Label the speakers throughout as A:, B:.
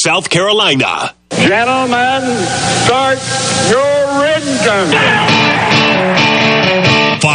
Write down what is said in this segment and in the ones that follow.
A: South Carolina.
B: Gentlemen, start your engine.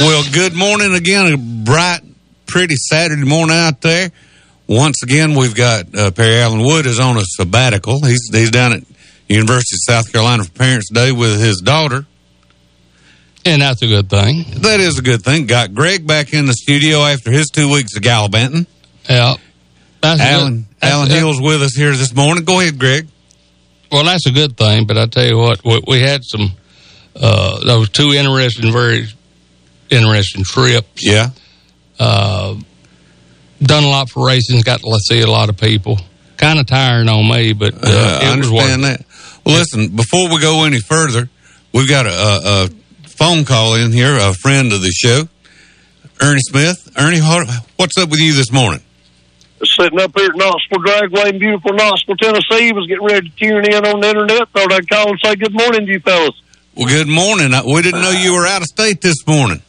C: Well, good morning again. A bright, pretty Saturday morning out there. Once again, we've got uh, Perry Allen Wood is on a sabbatical. He's he's down at University of South Carolina for Parents Day with his daughter.
D: And that's a good thing.
C: That is a good thing. Got Greg back in the studio after his two weeks of gallivanting.
D: Yeah. That's
C: Alan
D: good.
C: Alan
D: that-
C: Hill's with us here this morning. Go ahead, Greg.
D: Well, that's a good thing, but I tell you what, we, we had some, uh, those two interesting, very interesting trips.
C: Yeah.
D: Uh, done a lot for racing, got to see a lot of people. Kind of tiring on me, but uh,
C: Uh, I
D: it was worth
C: understand that. Well, listen, before we go any further, we've got a, a, a phone call in here, a friend of the show, Ernie Smith. Ernie, what's up with you this morning?
B: Sitting up here at Knoxville Dragway in beautiful Knoxville, Tennessee, was getting ready to tune in on the internet. Thought I'd call and say good morning to you fellas.
C: Well, good morning. We didn't know you were out of state this morning.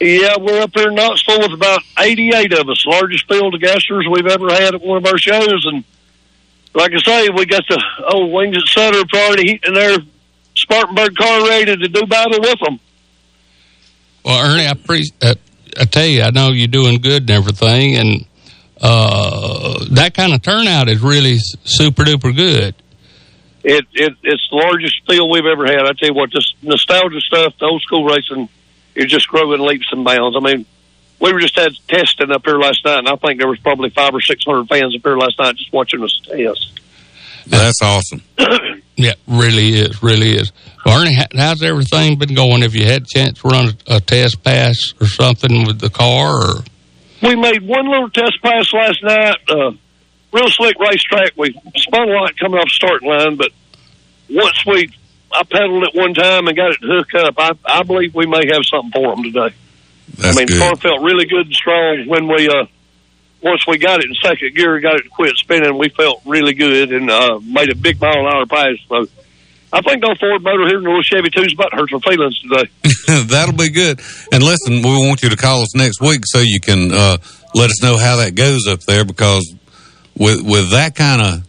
B: Yeah, we're up here in Knoxville with about 88 of us, largest field of gassers we've ever had at one of our shows. And like I say, we got the old Wings et cetera priority heat in their Spartanburg car ready to do battle with them.
D: Well, Ernie, I, pre- uh, I tell you, I know you're doing good and everything, and uh, that kind of turnout is really super duper good.
B: It, it it's the largest field we've ever had. I tell you what, this nostalgia stuff, the old school racing, is just growing leaps and bounds. I mean, we were just had testing up here last night, and I think there was probably five or six hundred fans up here last night just watching us test.
C: That's awesome.
D: Yeah, really is, really is. Well, Ernie, how's everything been going? Have you had a chance to run a, a test pass or something with the car? Or
B: We made one little test pass last night. Uh, real slick racetrack. We spun a lot coming off the starting line, but once we I pedaled it one time and got it hooked up, I, I believe we may have something for them today.
C: That's
B: I mean, the
C: good.
B: car felt really good and strong when we uh once we got it in second gear, got it to quit spinning. We felt really good and uh made a big mile an hour pass. So I think no Ford motor here in the little Chevy two's about to hurt our feelings today.
C: That'll be good. And listen, we want you to call us next week so you can uh, let us know how that goes up there because with with that kind of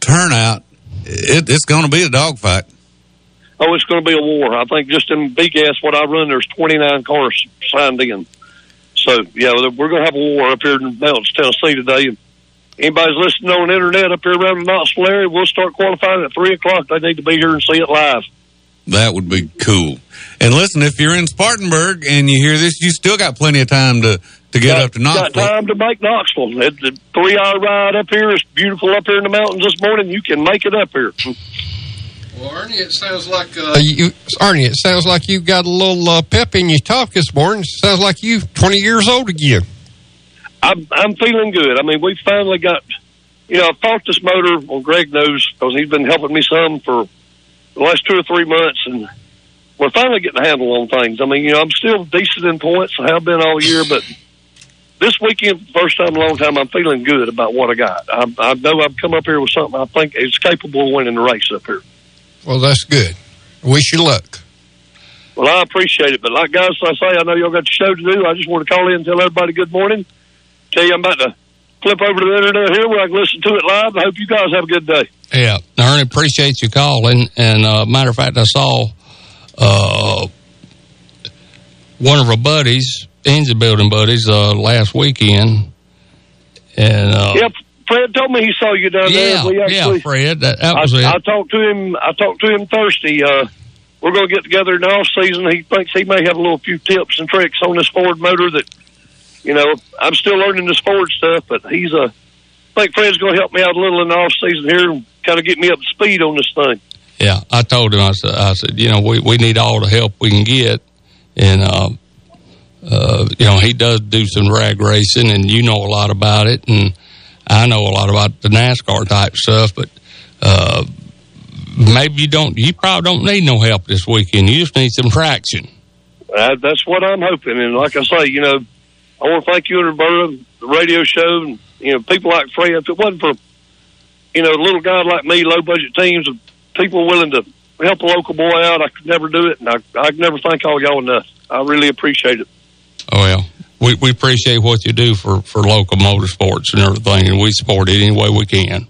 C: turnout, it, it's going to be a dogfight.
B: Oh, it's going to be a war. I think just in big ass what I run, there's 29 cars signed in. So, yeah, we're going to have a war up here in Mountains, Tennessee today. And anybody's listening on the internet up here around the Knoxville area, we'll start qualifying at 3 o'clock. They need to be here and see it live.
C: That would be cool. And listen, if you're in Spartanburg and you hear this, you still got plenty of time to, to get
B: got,
C: up to Knoxville.
B: Got time to make Knoxville. It's a three-hour ride up here. It's beautiful up here in the mountains this morning. You can make it up here.
E: Well, Ernie, it sounds like uh, you, Ernie. It sounds like you've got a little uh, pep in your talk this morning. It sounds like you 20 years old again.
B: I'm I'm feeling good. I mean, we finally got, you know, I fought this motor. Well, Greg knows because he's been helping me some for the last two or three months, and we're finally getting a handle on things. I mean, you know, I'm still decent in points. I have been all year, but this weekend, first time in a long time, I'm feeling good about what I got. I, I know I've come up here with something I think is capable of winning the race up here.
E: Well, that's good. Wish you luck.
B: Well, I appreciate it, but like guys, I say, I know y'all got your show to do. I just want to call in and tell everybody good morning. Tell you I'm about to flip over to the internet here where I can listen to it live. I hope you guys have a good day.
D: Yeah, Ernie, appreciate you calling. And uh, matter of fact, I saw uh, one of our buddies, engine building buddies, uh, last weekend. And uh,
B: Yep, Fred told me he saw you down
D: yeah,
B: there. We actually,
D: yeah, Fred, that, that was
B: I,
D: it.
B: I talked to him. I talked to him Thursday. Uh, we're going to get together in the off season. He thinks he may have a little few tips and tricks on this Ford motor that, you know, I'm still learning this Ford stuff, but he's a think Fred's going to help me out a little in the off season here and kind of get me up to speed on this thing.
D: Yeah, I told him. I said, I said, you know, we we need all the help we can get, and uh, uh, you know, he does do some drag racing, and you know a lot about it, and I know a lot about the NASCAR type stuff, but. Uh, maybe you don't. You probably don't need no help this weekend. You just need some traction.
B: Uh, that's what I'm hoping. And like I say, you know, I want to thank you and Roberta, the radio show, and you know, people like Fred. If it wasn't for you know, a little guy like me, low budget teams, of people willing to help a local boy out, I could never do it, and I I could never thank all y'all enough. I really appreciate it.
D: Oh well. We, we appreciate what you do for, for local motorsports and everything, and we support it any way we can.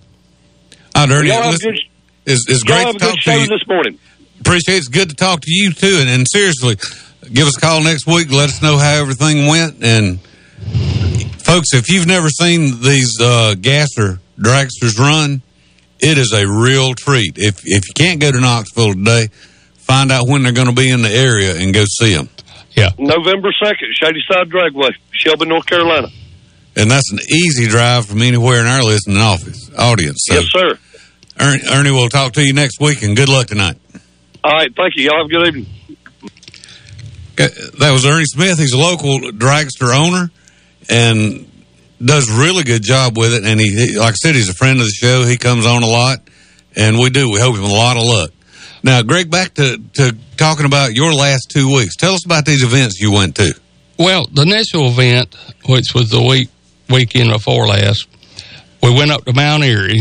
C: I'd already
B: Y'all have
C: listen,
B: good,
C: it's, it's
B: y'all
C: great
B: have
C: to talk
B: good
C: to you.
B: this morning.
C: Appreciate it. It's good to talk to you too. And, and seriously, give us a call next week. Let us know how everything went. And folks, if you've never seen these uh, gasser dragsters run, it is a real treat. If if you can't go to Knoxville today, find out when they're going to be in the area and go see them.
D: Yeah.
B: November 2nd, Shady Side Dragway, Shelby, North Carolina.
C: And that's an easy drive from anywhere in our listening office audience. So,
B: Yes, sir.
C: Ernie, Ernie, we'll talk to you next week, and good luck tonight.
B: All right, thank you. Y'all have a good evening.
C: Uh, that was Ernie Smith. He's a local dragster owner and does really good job with it. And he, he- like I said, he's a friend of the show. He comes on a lot, and we do. We hope him a lot of luck. Now, Greg, back to, to talking about your last two weeks. Tell us about these events you went to.
D: Well, the initial event, which was the week weekend before last, we went up to Mount Airy,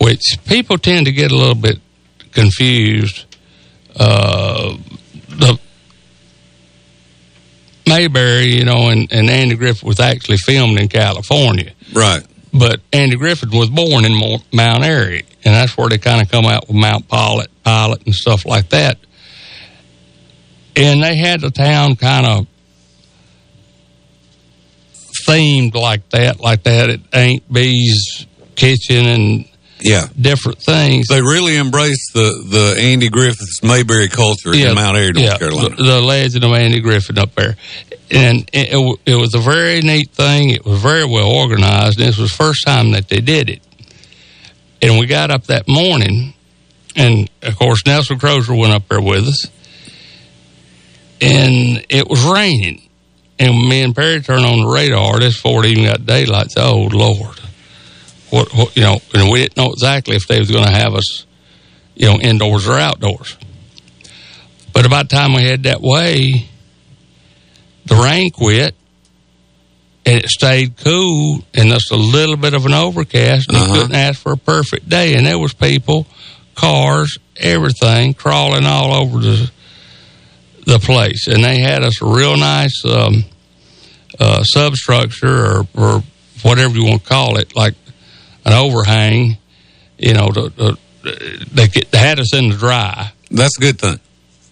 D: which people tend to get a little bit confused. Uh, the Mayberry, you know, and, and Andy Griffith was actually filmed in California,
C: Right.
D: But Andy Griffith was born in Mount Airy, and that's where they kind of come out with Mount Pilot, Pilot, and stuff like that. And they had the town kind of themed like that, like that at Aunt Bee's kitchen and
C: Yeah.
D: different things.
C: They really embraced the, the Andy Griffith's Mayberry culture in Mount Airy, North
D: yeah,
C: Carolina.
D: The, the legend of Andy Griffith up there. And it, it, it was a very neat thing. It was very well organized. And this was the first time that they did it. And we got up that morning, and of course, Nelson Crozier went up there with us. And it was raining. And me and Perry turned on the radar. This before it even got daylight. Said, Oh, Lord. What, what, you know, and we didn't know exactly if they was going to have us, you know, indoors or outdoors. But about the time we head that way, the rain quit and it stayed cool and just a little bit of an overcast. And
C: Uh-huh.
D: You couldn't ask for a perfect day. And there was people, cars, everything crawling all over the the place. And they had us a real nice um, uh, substructure or, or whatever you want to call it, like an overhang. You know, to, to, they, had us in the dry
C: That's a good thing.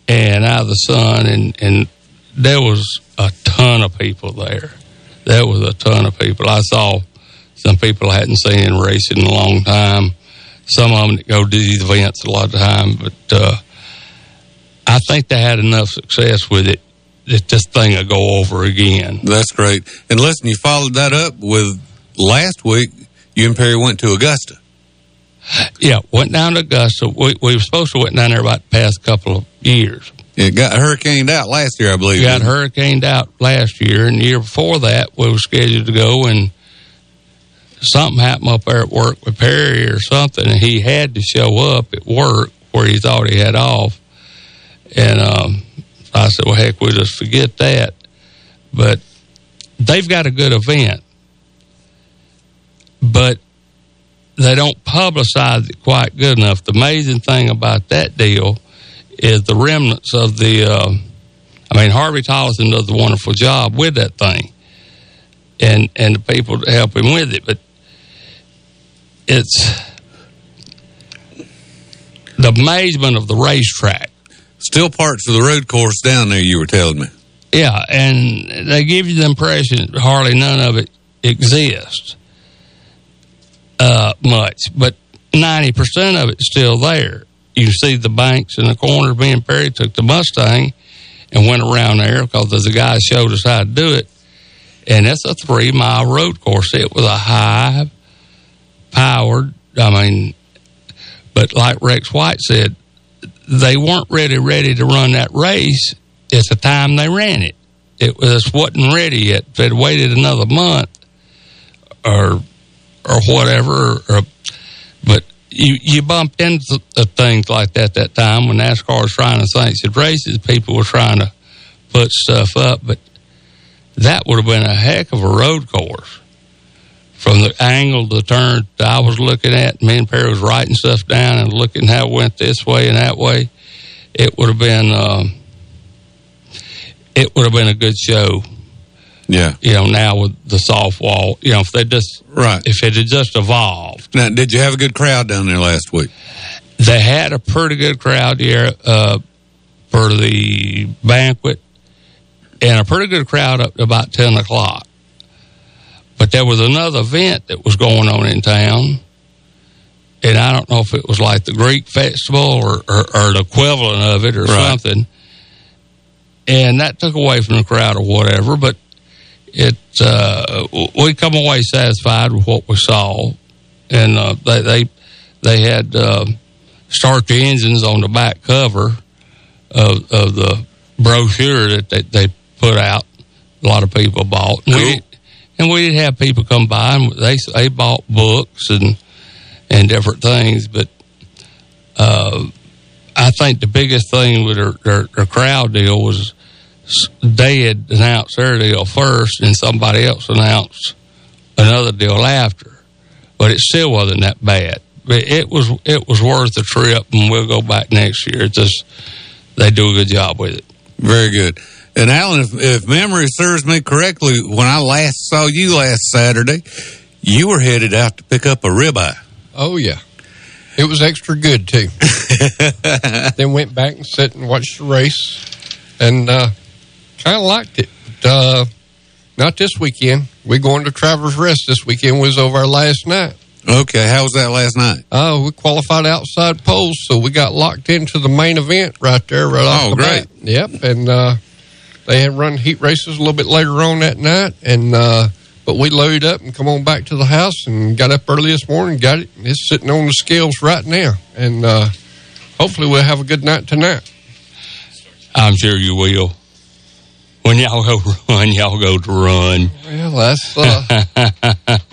D: and out of the sun, and and there was a ton of people there. There was a ton of people. I saw some people I hadn't seen in racing in a long time. Some of them that go to these events a lot of the time, but uh, I think they had enough success with it that this thing will go over again.
C: That's great. And listen, you followed that up with last week, you and Perry went to Augusta.
D: Yeah, went down to Augusta. We, we were supposed to went down there about the past couple of years.
C: It got hurricaned out last year, I believe.
D: Got hurricaned out last year, and the year before that, we were scheduled to go, and something happened up there at work with Perry or something, and he had to show up at work where he thought he had off. And um, I said, well, heck, we'll just forget that. But they've got a good event, but they don't publicize it quite good enough. The amazing thing about that deal is the remnants of the. Uh, I mean, Harvey Tollison does a wonderful job with that thing, and and the people that help him with it. But it's the amazement of the racetrack.
C: Still parts of the road course down there, you were telling me.
D: Yeah, and they give you the impression hardly none of it exists uh, much, but ninety percent of it's still there. You see the banks in the corner. Me and Perry took the Mustang and went around there because the guy showed us how to do it. And that's a three mile road course. It was a high, powered. I mean, but like Rex White said, they weren't ready ready to run that race at the time they ran it. It was wasn't ready yet. If they'd waited another month or or whatever, or, but you you bumped into things like that that time when NASCAR was trying to sanction races. People were trying to put stuff up, but that would have been a heck of a road course from the angle, the turn that I was looking at. Me and Perry was writing stuff down and looking how it went this way and that way. It would have been, um, it would have been a good show.
C: Yeah.
D: You know, now with the soft wall, you know, if they just,
C: Right.
D: if it had just evolved.
C: Now, did you have a good crowd down there last week?
D: They had a pretty good crowd here, uh, for the banquet and a pretty good crowd up to about 10 o'clock. But there was another event that was going on in town. And I don't know if it was like the Greek festival or, or, or the equivalent of it or
C: Right.
D: something. And that took away from the crowd or whatever. But it, uh, we come away satisfied with what we saw. And, uh, they, they, they had, uh, start the engines on the back cover of, of the brochure that they, they put out. A lot of people bought. And, we,
C: Cool.
D: and we did have people come by and they they bought books and and different things. But uh, I think the biggest thing with their, their, their crowd deal was they had announced their deal first, and somebody else announced another deal after. But it still wasn't that bad. But it was it was worth the trip, and we'll go back next year. It's just they do a good job with it.
C: Very good. And Alan, if, if memory serves me correctly, when I last saw you last Saturday, you were headed out to pick up a ribeye.
E: Oh yeah, it was extra good too. then went back and sat and watched the race, and uh, kind of liked it. But, uh, not this weekend. We're going to Travelers Rest this weekend. Was over our last night.
C: Okay, how was that last night?
E: Oh, we qualified outside poles, so we got locked into the main event right there, right off
C: Oh,
E: the
C: great.
E: bat. Yep, and uh, they had run heat races a little bit later on that night, and uh, but we loaded up and come on back to the house and got up early this morning. Got it. It's sitting on the scales right now, and uh, hopefully we'll have a good night tonight.
D: I'm sure you will. When y'all go run, y'all go to run.
E: Well, that's uh,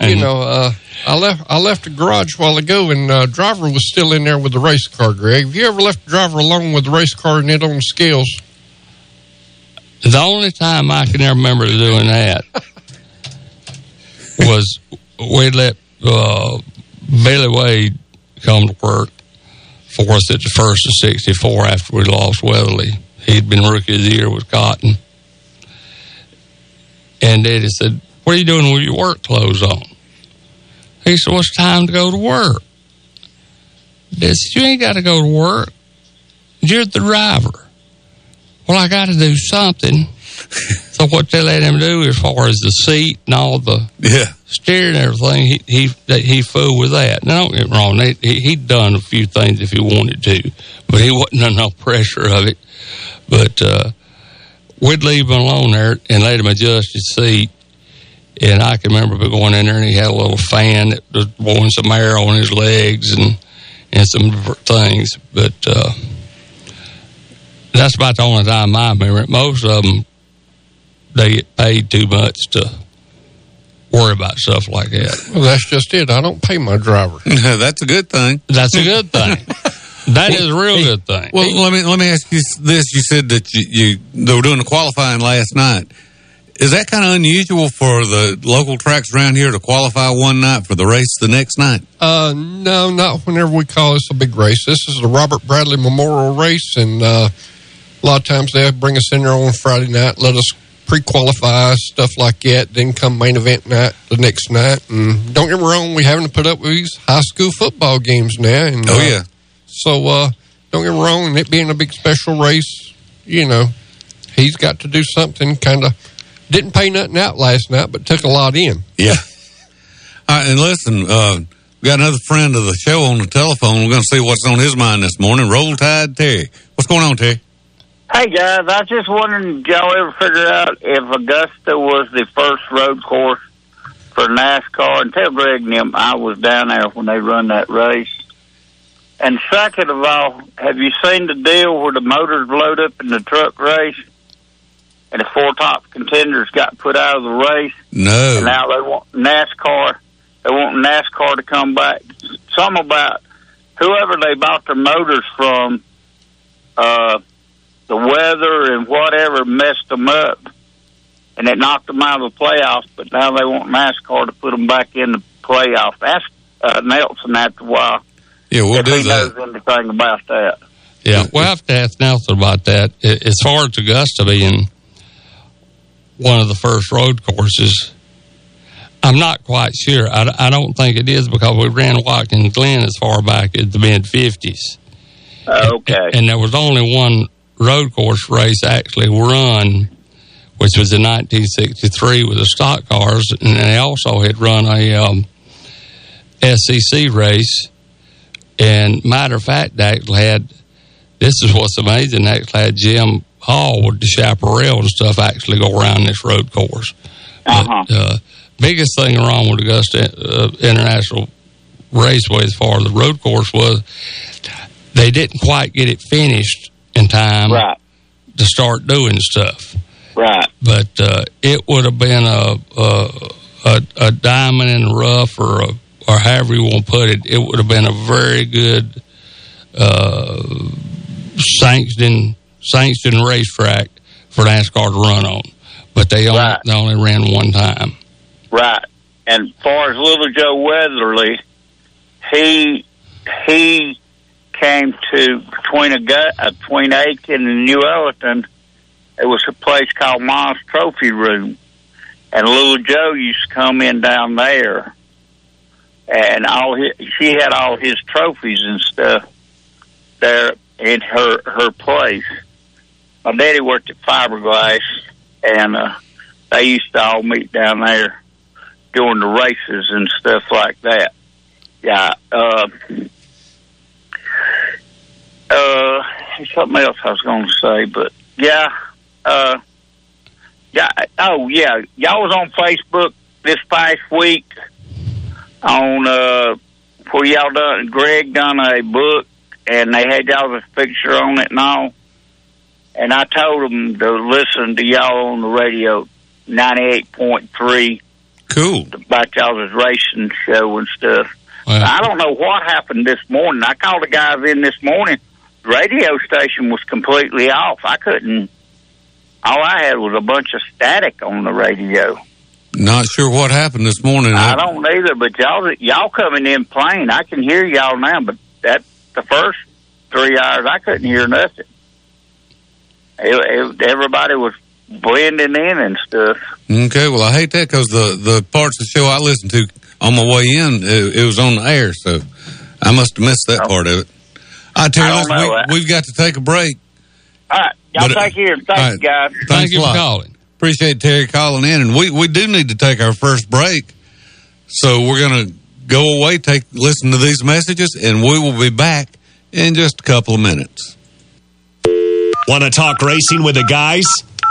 E: you know, uh, I left I left the garage a while ago, and uh, driver was still in there with the race car. Greg, have you ever left the driver alone with the race car and it on scales?
D: The only time I can ever remember doing that was we let uh, Billy Wade come to work for us at the first of 64 after we lost Weatherly. He'd been rookie of the year with Cotton. And Daddy said, What are you doing with your work clothes on? He said, Well, it's time to go to work. Dad said, You ain't got to go to work. You're the driver. Well, I got to do something. so what they let him do as far as the seat and all the
C: Yeah.
D: steering and everything, he he that he fooled with that. Now don't get me wrong, he he'd done a few things if he wanted to, but he wasn't under no pressure of it. But uh, we'd leave him alone there and let him adjust his seat. And I can remember going in there and he had a little fan that was blowing some air on his legs and and some different things. But uh, that's about the only time I remember it. Most of them they get paid too much to worry about stuff like that.
E: Well, that's just it. I don't pay my driver.
C: That's a good thing.
D: That's a good thing. that is a real good thing.
C: Well, let me let me ask you this: You said that you, you they were doing the qualifying last night. Is that kind of unusual for the local tracks around here to qualify one night for the race the next night?
E: Uh, no, not whenever we call this a big race. This is the Robert Bradley Memorial Race, and uh, a lot of times they bring us in there on Friday night, let us pre-qualify stuff like that, then come main event night the next night. And don't get me wrong, we having to put up with these high school football games now. And,
C: Oh
E: uh,
C: yeah,
E: So uh, don't get me wrong, it being a big special race, you know, he's got to do something. Kind of didn't pay nothing out last night, but took a lot in.
C: yeah. All right, and listen, uh, we got another friend of the show on the telephone. We're going to see what's on his mind this morning. Roll Tide Terry, what's going on, Terry?
F: Hey guys, I was just wondering, did y'all ever figure out if Augusta was the first road course for NASCAR and tell Greg and them I was down there when they run that race. And second of all, have you seen the deal where the motors load up in the truck race and the four top contenders got put out of the race?
C: No.
F: And now they want NASCAR. They want NASCAR to come back. Some about whoever they bought their motors from, uh, the weather and whatever messed them up, and it knocked them out of the playoffs. But now they want NASCAR to put them back in the playoff. Ask uh, Nelson after a while
C: Yeah, we'll
F: if
C: do
F: he knows anything about that.
D: Yeah, we'll have to ask Nelson about that. As far as Augusta being one of the first road courses, I'm not quite sure. I, I don't think it is because we ran Watkins Glen as far back as the mid 50s.
F: Okay.
D: And there was only one road course race actually run, which was in 1963 with the stock cars. And they also had run a um, SEC race. And matter of fact, they actually had this is what's amazing. They actually had Jim Hall with the chaparral and stuff actually go around this road course.
F: Uh-huh.
D: But, uh, biggest thing wrong with Augusta uh, International Raceway as far as the road course was they didn't quite get it finished in time
F: Right.
D: to start doing stuff.
F: Right.
D: But uh, it would have been a, a a a diamond in the rough, or a, or however you want to put it. It would have been a very good uh, sanctioned sanctioned racetrack for NASCAR to run on. But they only
F: Right.
D: they only ran one time.
F: Right. And far as Little Joe Weatherly, he he came to between a gut uh, between Aiken and New Ellenton. It was a place called Mom's Trophy Room, and Little Joe used to come in down there, and all his, she had all his trophies and stuff there in her her place. My daddy worked at Fiberglass, and uh, they used to all meet down there during the races and stuff like that. Yeah. Uh, uh, something else I was going to say, but yeah. Uh, yeah. Oh, yeah. Y'all was on Facebook this past week on uh, where y'all done. Greg done a book, and they had y'all's picture on it and all. And I told them to listen to y'all on the radio, ninety-eight point three
C: Cool.
F: about y'all's racing show and stuff.
D: Well,
F: I don't know what happened this morning. I called the guys in this morning. Radio station was completely off. I couldn't. All I had was a bunch of static on the radio.
C: Not sure what happened this morning.
F: I don't either, but y'all y'all coming in plain. I can hear y'all now, but that the first three hours I couldn't hear nothing. It, it, everybody was blending in and stuff.
C: Okay, well, I hate that because the, the parts of the show I listened to on my way in, it, it was on the air, so I must have missed that
F: Oh.
C: part of it. All right, Terry,
F: I
C: listen,
F: don't
C: we, we've got to take a break.
F: All right, y'all
C: But,
F: take care. Thanks,
C: right.
F: guys.
C: Thanks
D: thank you for calling.
C: Appreciate Terry calling in, and we, we do need to take our first break. So we're going to go away, take listen to these messages, and we will be back in just a couple of minutes.
A: Want to talk racing with the guys?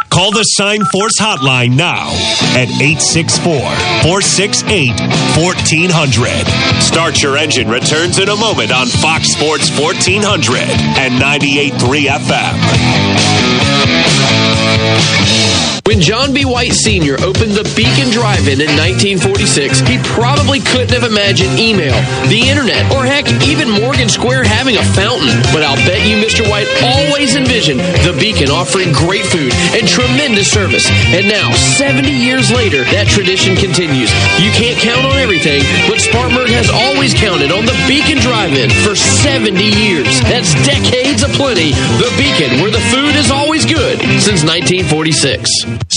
A: Call the Sign Force hotline now at 864 468 1400. Start Your Engine returns in a moment on Fox Sports 1400 and 98.3 FM.
G: When John B. White Sr. opened the Beacon Drive-In in 1946, he probably couldn't have imagined email, the internet, or heck, even Morgan Square having a fountain. But I'll bet you Mr. White always envisioned the Beacon offering great food and tremendous service. And now, 70 years later, that tradition continues. You can't count on everything, but Spartanburg has always counted on the Beacon Drive-In for 70 years. That's decades of plenty. The Beacon, where the food is always good since 1946.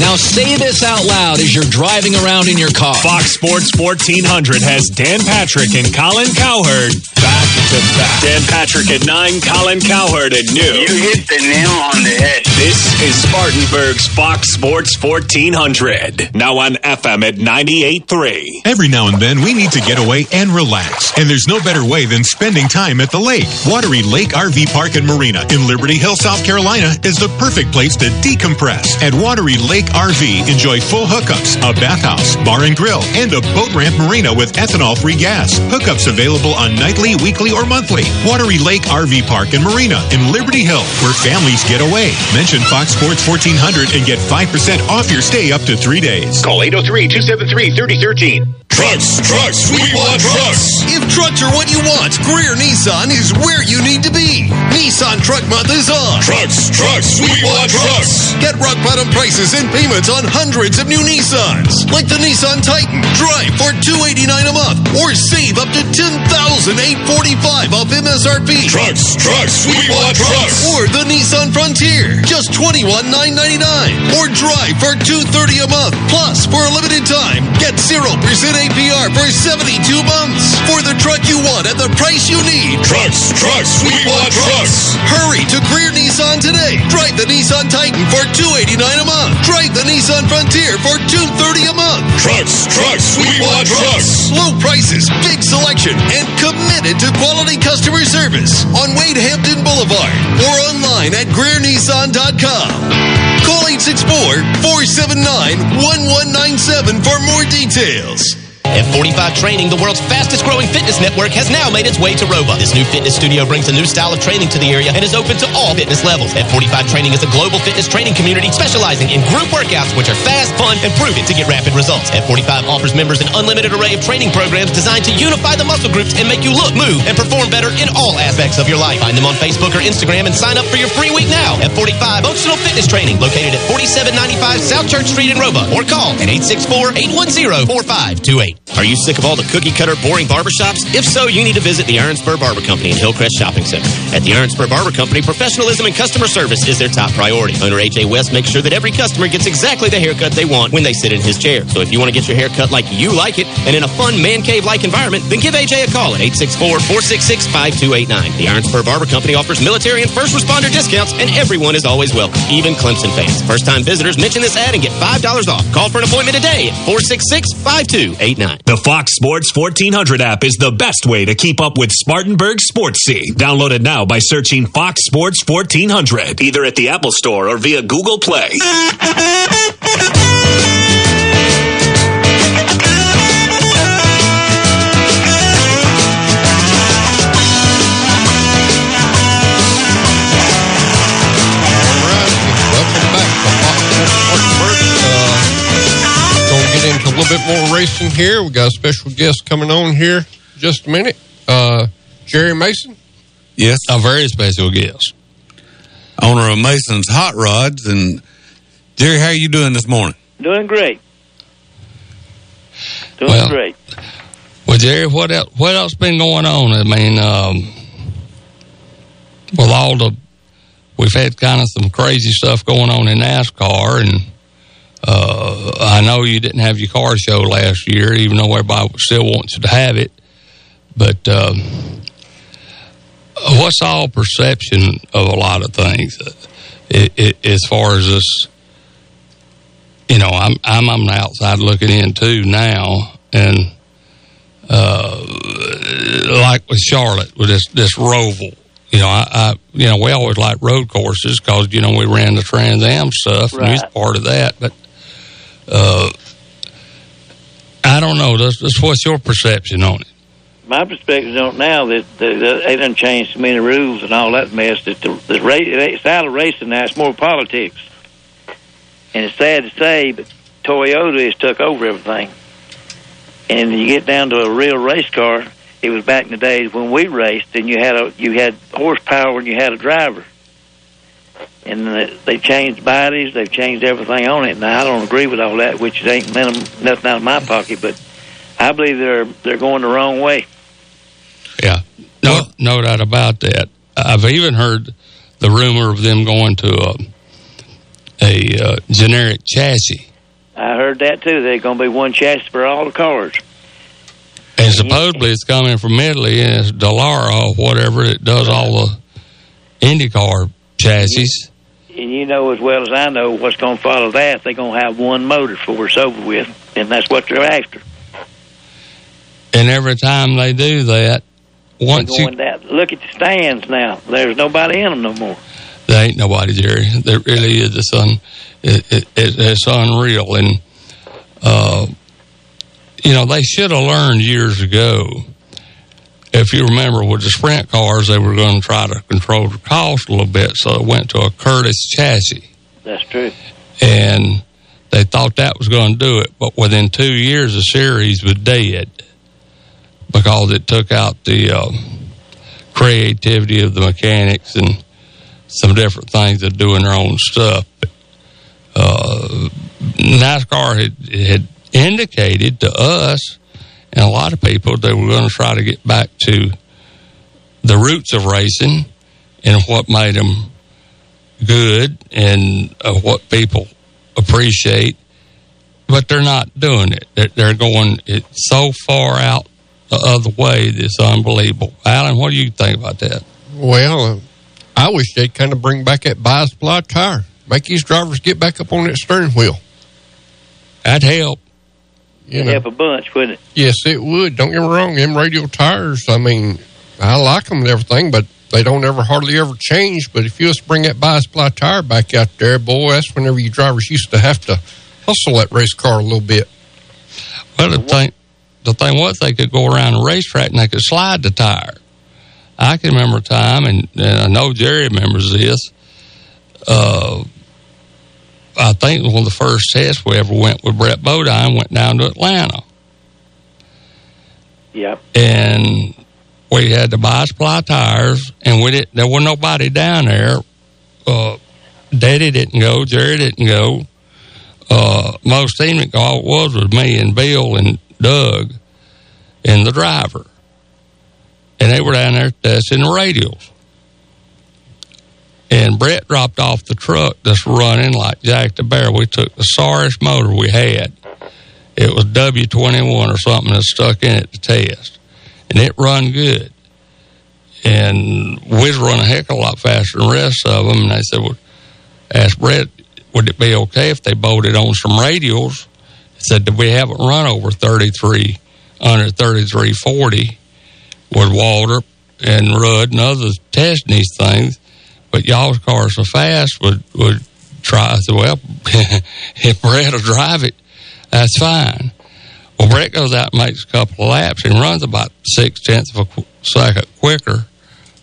H: Now say this out loud as you're driving around in your car.
A: Fox Sports 1400 has Dan Patrick and Colin Cowherd to back. Dan Patrick at 9, Colin Cowherd at noon.
I: You hit the nail on the head.
A: This is Spartanburg's Fox Sports 1400. Now on FM at 98.3.
J: Every now and then, we need to get away and relax. And there's no better way than spending time at the lake. Wateree Lake RV Park and Marina in Liberty Hill, South Carolina is the perfect place to decompress. At Wateree Lake RV, enjoy full hookups, a bathhouse, bar and grill, and a boat ramp marina with ethanol free gas. Hookups available on nightly, weekly, or monthly. Wateree Lake RV Park and Marina in Liberty Hill, where families get away. Mention Fox Sports 1400 and get 5% off your stay up to three days.
K: Call 803 273 3013.
L: Trucks, trucks, we want trucks. If trucks are what you want, Greer Nissan is where you need to be. Nissan Truck Month is on.
K: Trucks, trucks, we want trucks.
L: Get rock bottom prices and payments on hundreds of new Nissans, like the Nissan Titan. Drive for two eighty nine a month, or save up to ten thousand eight forty five off MSRP.
K: Trucks, trucks, we want trucks.
L: Or the Nissan Frontier, just twenty one nine ninety nine. Or drive for two thirty a month. Plus, for a limited time, get zero percent APR for seventy two months for the truck you want at the price you need.
K: Trucks, trucks, we want trucks.
L: Hurry to Greer Nissan today. Drive the Nissan Titan for two eighty nine a month. Drive the Nissan Frontier for two thirty a month.
K: Trucks, trucks, we want trucks.
L: Low prices, big selection, and committed to quality customer service on Wade Hampton Boulevard or online at GreerNissan.com. Call 864-479-1197 for more details.
M: F45 Training, the world's fastest growing fitness network, has now made its way to Roba. This new fitness studio brings a new style of training to the area and is open to all fitness levels. F45 Training is a global fitness training community specializing in group workouts, which are fast, fun, and proven to get rapid results. F45 offers members an unlimited array of training programs designed to unify the muscle groups and make you look, move, and perform better in all aspects of your life. Find them on Facebook or Instagram and sign up for your free week now. F45 Functional Fitness Training, located at 4795 South Church Street in Roba, or call at 864-810-4528. Are you sick of all the cookie cutter boring barbershops? If so, you need to visit the Iron Spur Barber Company in Hillcrest Shopping Center. At the Iron Spur Barber Company, professionalism and customer service is their top priority. Owner AJ West makes sure that every customer gets exactly the haircut they want when they sit in his chair. So if you want to get your hair cut like you like it and in a fun man cave like environment, then give AJ a call at 864-466-5289. The Iron Spur Barber Company offers military and first responder discounts and everyone is always welcome, even Clemson fans. First time visitors mention this ad and get $5 off. Call for an appointment today at 466-5289.
A: The Fox Sports 1400 app is the best way to keep up with Spartanburg sports scene. Download it now by searching Fox Sports 1400, either at the Apple Store or via Google Play.
E: Little bit more racing here. We got a special guest coming on here in just a minute. Uh, Jerry Mason.
C: Yes.
D: A very special guest.
C: Owner of Mason's Hot Rods. And Jerry, how are you doing this morning?
I: Doing great. Doing
D: Well,
I: great.
D: Well, Jerry, what else? What else been going on? I mean, um, with all the we've had kind of some crazy stuff going on in NASCAR, and uh, I know you didn't have your car show last year, even though everybody still wants you to have it. But um, what's all perception of a lot of things? It, it, as far as this, you know, I'm I'm on the outside looking in too now, and uh, like with Charlotte with this this Roval. You know, I, I you know we always like road courses because you know we ran the Trans Am stuff and he's part of that. But uh, I don't know. That's, that's what's your perception on it?
I: My perspective on it now that, that, that they done changed so many rules and all that mess that the, the race, style of racing now it's more politics. And it's sad to say, but Toyota has took over everything. And you get down to a real race car. It was back in the days when we raced, and you had a you had horsepower and you had a driver. And they- they've changed bodies, they've changed everything on it. Now I don't agree with all that, which ain't nothing nothing out of my pocket, but I believe they're they're going the wrong way.
D: Yeah, no, no doubt about that. I've even heard the rumor of them going to a a uh, generic chassis.
I: I heard that too. They're going to be one chassis for all the cars.
D: And supposedly it's coming from Italy, and it's Dallara or whatever that does all the IndyCar chassis.
I: And you know as well as I know what's going to follow that. They're going to have one motor before it's over with, and that's what they're after.
D: And every time they do that, once you
I: that. Look at the stands now. There's nobody in them no more.
D: There ain't nobody, Jerry. There really is. It's, un, it, it, it's unreal. And, uh, you know, they should have learned years ago. If you remember with the sprint cars, they were going to try to control the cost a little bit. So it went to a Curtis chassis.
I: That's true.
D: And they thought that was going to do it. But within two years, the series was dead because it took out the uh, creativity of the mechanics and some different things of doing their own stuff. Uh, NASCAR had, had indicated to us and a lot of people they were going to try to get back to the roots of racing and what made them good and uh, what people appreciate. But they're not doing it. They're, they're going it so far out the other way that's unbelievable. Alan, what do you think about that?
E: Well, uh, I wish they'd kind of bring back that bias ply tire. Make these drivers get back up on that steering wheel.
D: That'd help.
E: You
I: It'd
E: know.
I: help a bunch, wouldn't it?
E: Yes, it would. Don't get me wrong. Them radial tires, I mean, I like them and everything, but they don't ever hardly ever change. But if you just bring that bias ply tire back out there, boy, that's whenever you drivers used to have to hustle that race car a little bit.
D: Well, the thing, the thing was, they could go around a racetrack and they could slide the tire. I can remember a time, and, and I know Jerry remembers this. Uh, I think was one of the first tests we ever went with Brett Bodine, went down to Atlanta.
I: Yep.
D: and we had to bias ply tires, and we didn't, There was nobody down there. Uh, Daddy didn't go. Jerry didn't go. Uh, most team that all it was was me and Bill and Doug and the driver, and they were down there testing the radials. And Brett dropped off the truck that's running like Jack the Bear. We took the sorriest motor we had. It was W21 or something that stuck in it to test. And it run good. And we'd run a heck of a lot faster than the rest of them. And they said, well, asked Brett, would it be okay if they bolted on some radials? He said, that we haven't run over 33, under 3340 with Walter and Rudd and others testing these things. But y'all's cars so fast would, would try. Well, if Brett will drive it, that's fine. Well, Brett goes out and makes a couple of laps and runs about six tenths of a second quicker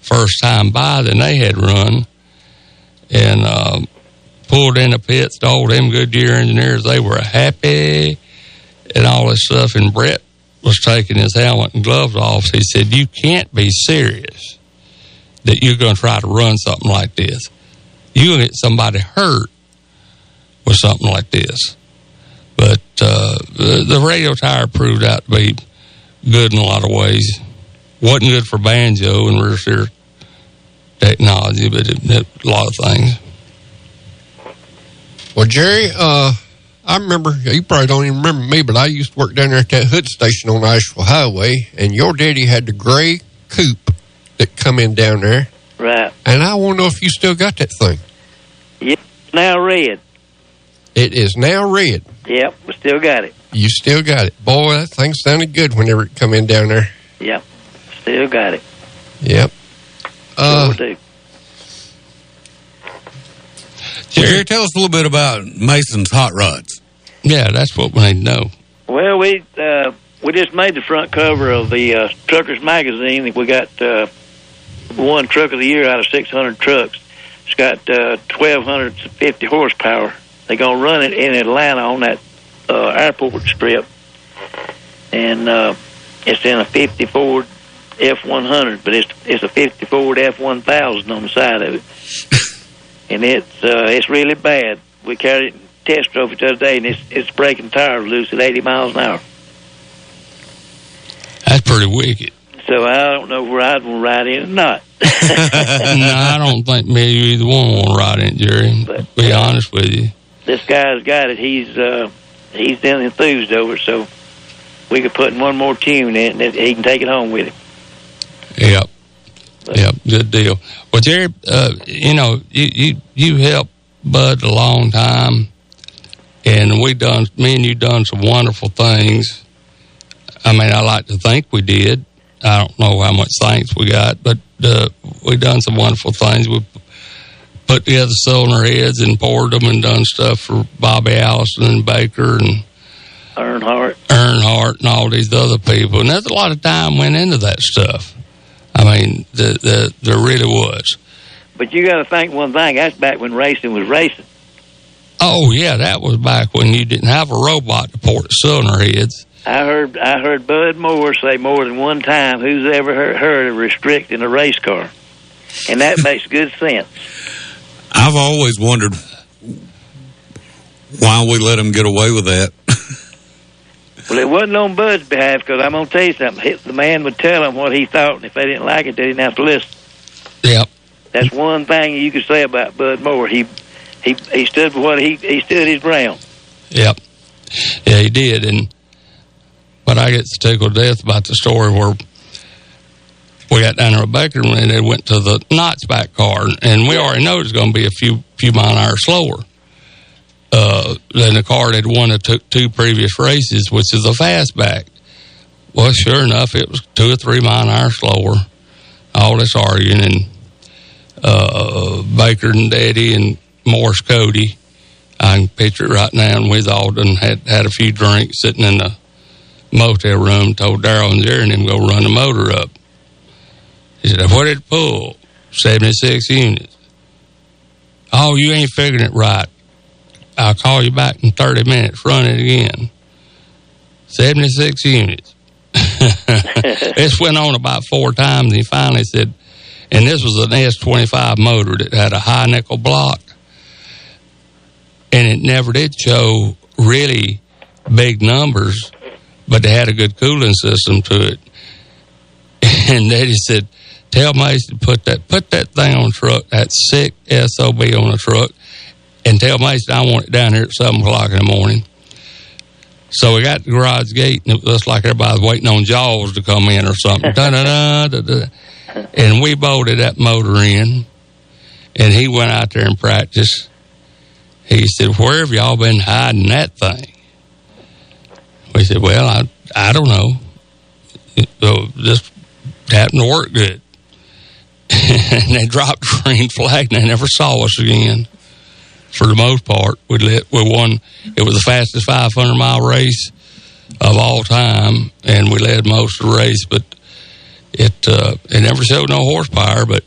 D: first time by than they had run. And um, pulled in the pits, told them Goodyear engineers they were happy and all this stuff. And Brett was taking his helmet and gloves off. He said, You can't be serious that you're going to try to run something like this. You're get somebody hurt with something like this. But uh, the, the radial tire proved out to be good in a lot of ways. Wasn't good for banjo and rear steer technology, but it, it, a lot of things.
E: Well, Jerry, uh, I remember, you probably don't even remember me, but I used to work down there at that hood station on Asheville Highway, and your daddy had the gray coupe that come in down there.
I: Right.
E: And I want to know if you still got that thing.
I: Yep. Now red.
E: It is now red.
I: Yep. We still got it.
E: You still got it. Boy, that thing sounded good whenever it come in down there.
I: Yep. Still got it.
E: Yep. Uh,
I: Sure do.
C: Jerry, tell us a little bit about Mason's hot rods.
D: Yeah, that's what we know.
I: Well, we uh, we just made the front cover of the uh, Truckers magazine. We got uh, one truck of the year out of 600 trucks. It's got uh, 1,250 horsepower. They're gonna run it in Atlanta on that uh, airport strip, and uh, it's in a 50 Ford F100, but it's it's a 50 Ford F1000 on the side of it, and it's uh, it's really bad. We carried it test drove it the other day, and it's it's breaking tires loose at 80 miles an hour.
D: That's pretty wicked.
I: So I don't know where I'd want to ride in or not.
D: no, I don't think me either one want to ride in, Jerry.
I: But-
D: be honest with you.
I: this guy's got it. He's uh, he's been enthused over it, so we could put in one more tune in and he can take it home with him.
D: Yep. Yep. Good deal. Well, Jerry, uh, you know, you, you, you helped Bud a long time and we done, me and you done some wonderful things. I mean, I like to think we did. I don't know how much thanks we got, but, uh, we done some wonderful things. We put together cylinder heads and poured them and done stuff for Bobby Allison and Baker and
I: Earnhardt.
D: Earnhardt and all these other people. And there's a lot of time went into that stuff. I mean, the, the, there really was.
I: But you got to think one thing. That's back when racing was racing.
D: Oh yeah, that was back when you didn't have a robot to port the cylinder heads.
I: I heard I heard Bud Moore say more than one time, "Who's ever heard, heard of restricting a race car?" And that makes good sense.
C: I've always wondered why we let him get away with that.
I: Well, it wasn't on Bud's behalf because I'm gonna tell you something. The man would tell him what he thought, and if they didn't like it, they didn't have to listen.
D: Yep.
I: That's one thing you could say about Bud Moore. He he he stood for what he he stood his ground.
D: Yep. Yeah, he did. And but I get tickled to death about the story where we got down there at Baker and they went to the notchback car, and we already know it's going to be a few few mile an hour slower uh, than the car that won the two, two previous races, which is a fastback. Well, sure enough, it was two or three mile an hour slower. All this arguing and uh, Baker and Daddy and Morris Cody. I can picture it right now, and we've all done had, had a few drinks sitting in the motel room, told Darrell and Jerry and him go run the motor up. He said, what did it pull? 76 units. Oh, you ain't figuring it right. I'll call you back in 30 minutes. Run it again. 76 units. this went on about four times. And he finally said, and this was an S25 motor that had a high nickel block. And it never did show really big numbers, but they had a good cooling system to it. And Daddy said, tell Mace to put that put that thing on the truck, that sick SOB on the truck, and tell Mason I want it down here at seven o'clock in the morning. So we got the garage gate, and it looks like everybody's waiting on Jaws to come in or something. da, da, da. And we bolted that motor in, and he went out there and practiced. He said, "Where have y'all been hiding that thing?" We said, "Well, I I don't know. It, uh, this happened to work good." and they dropped the green flag, and they never saw us again for the most part. We let we won. It was the fastest 500 mile race of all time, and we led most of the race. But it uh, it never showed no horsepower, but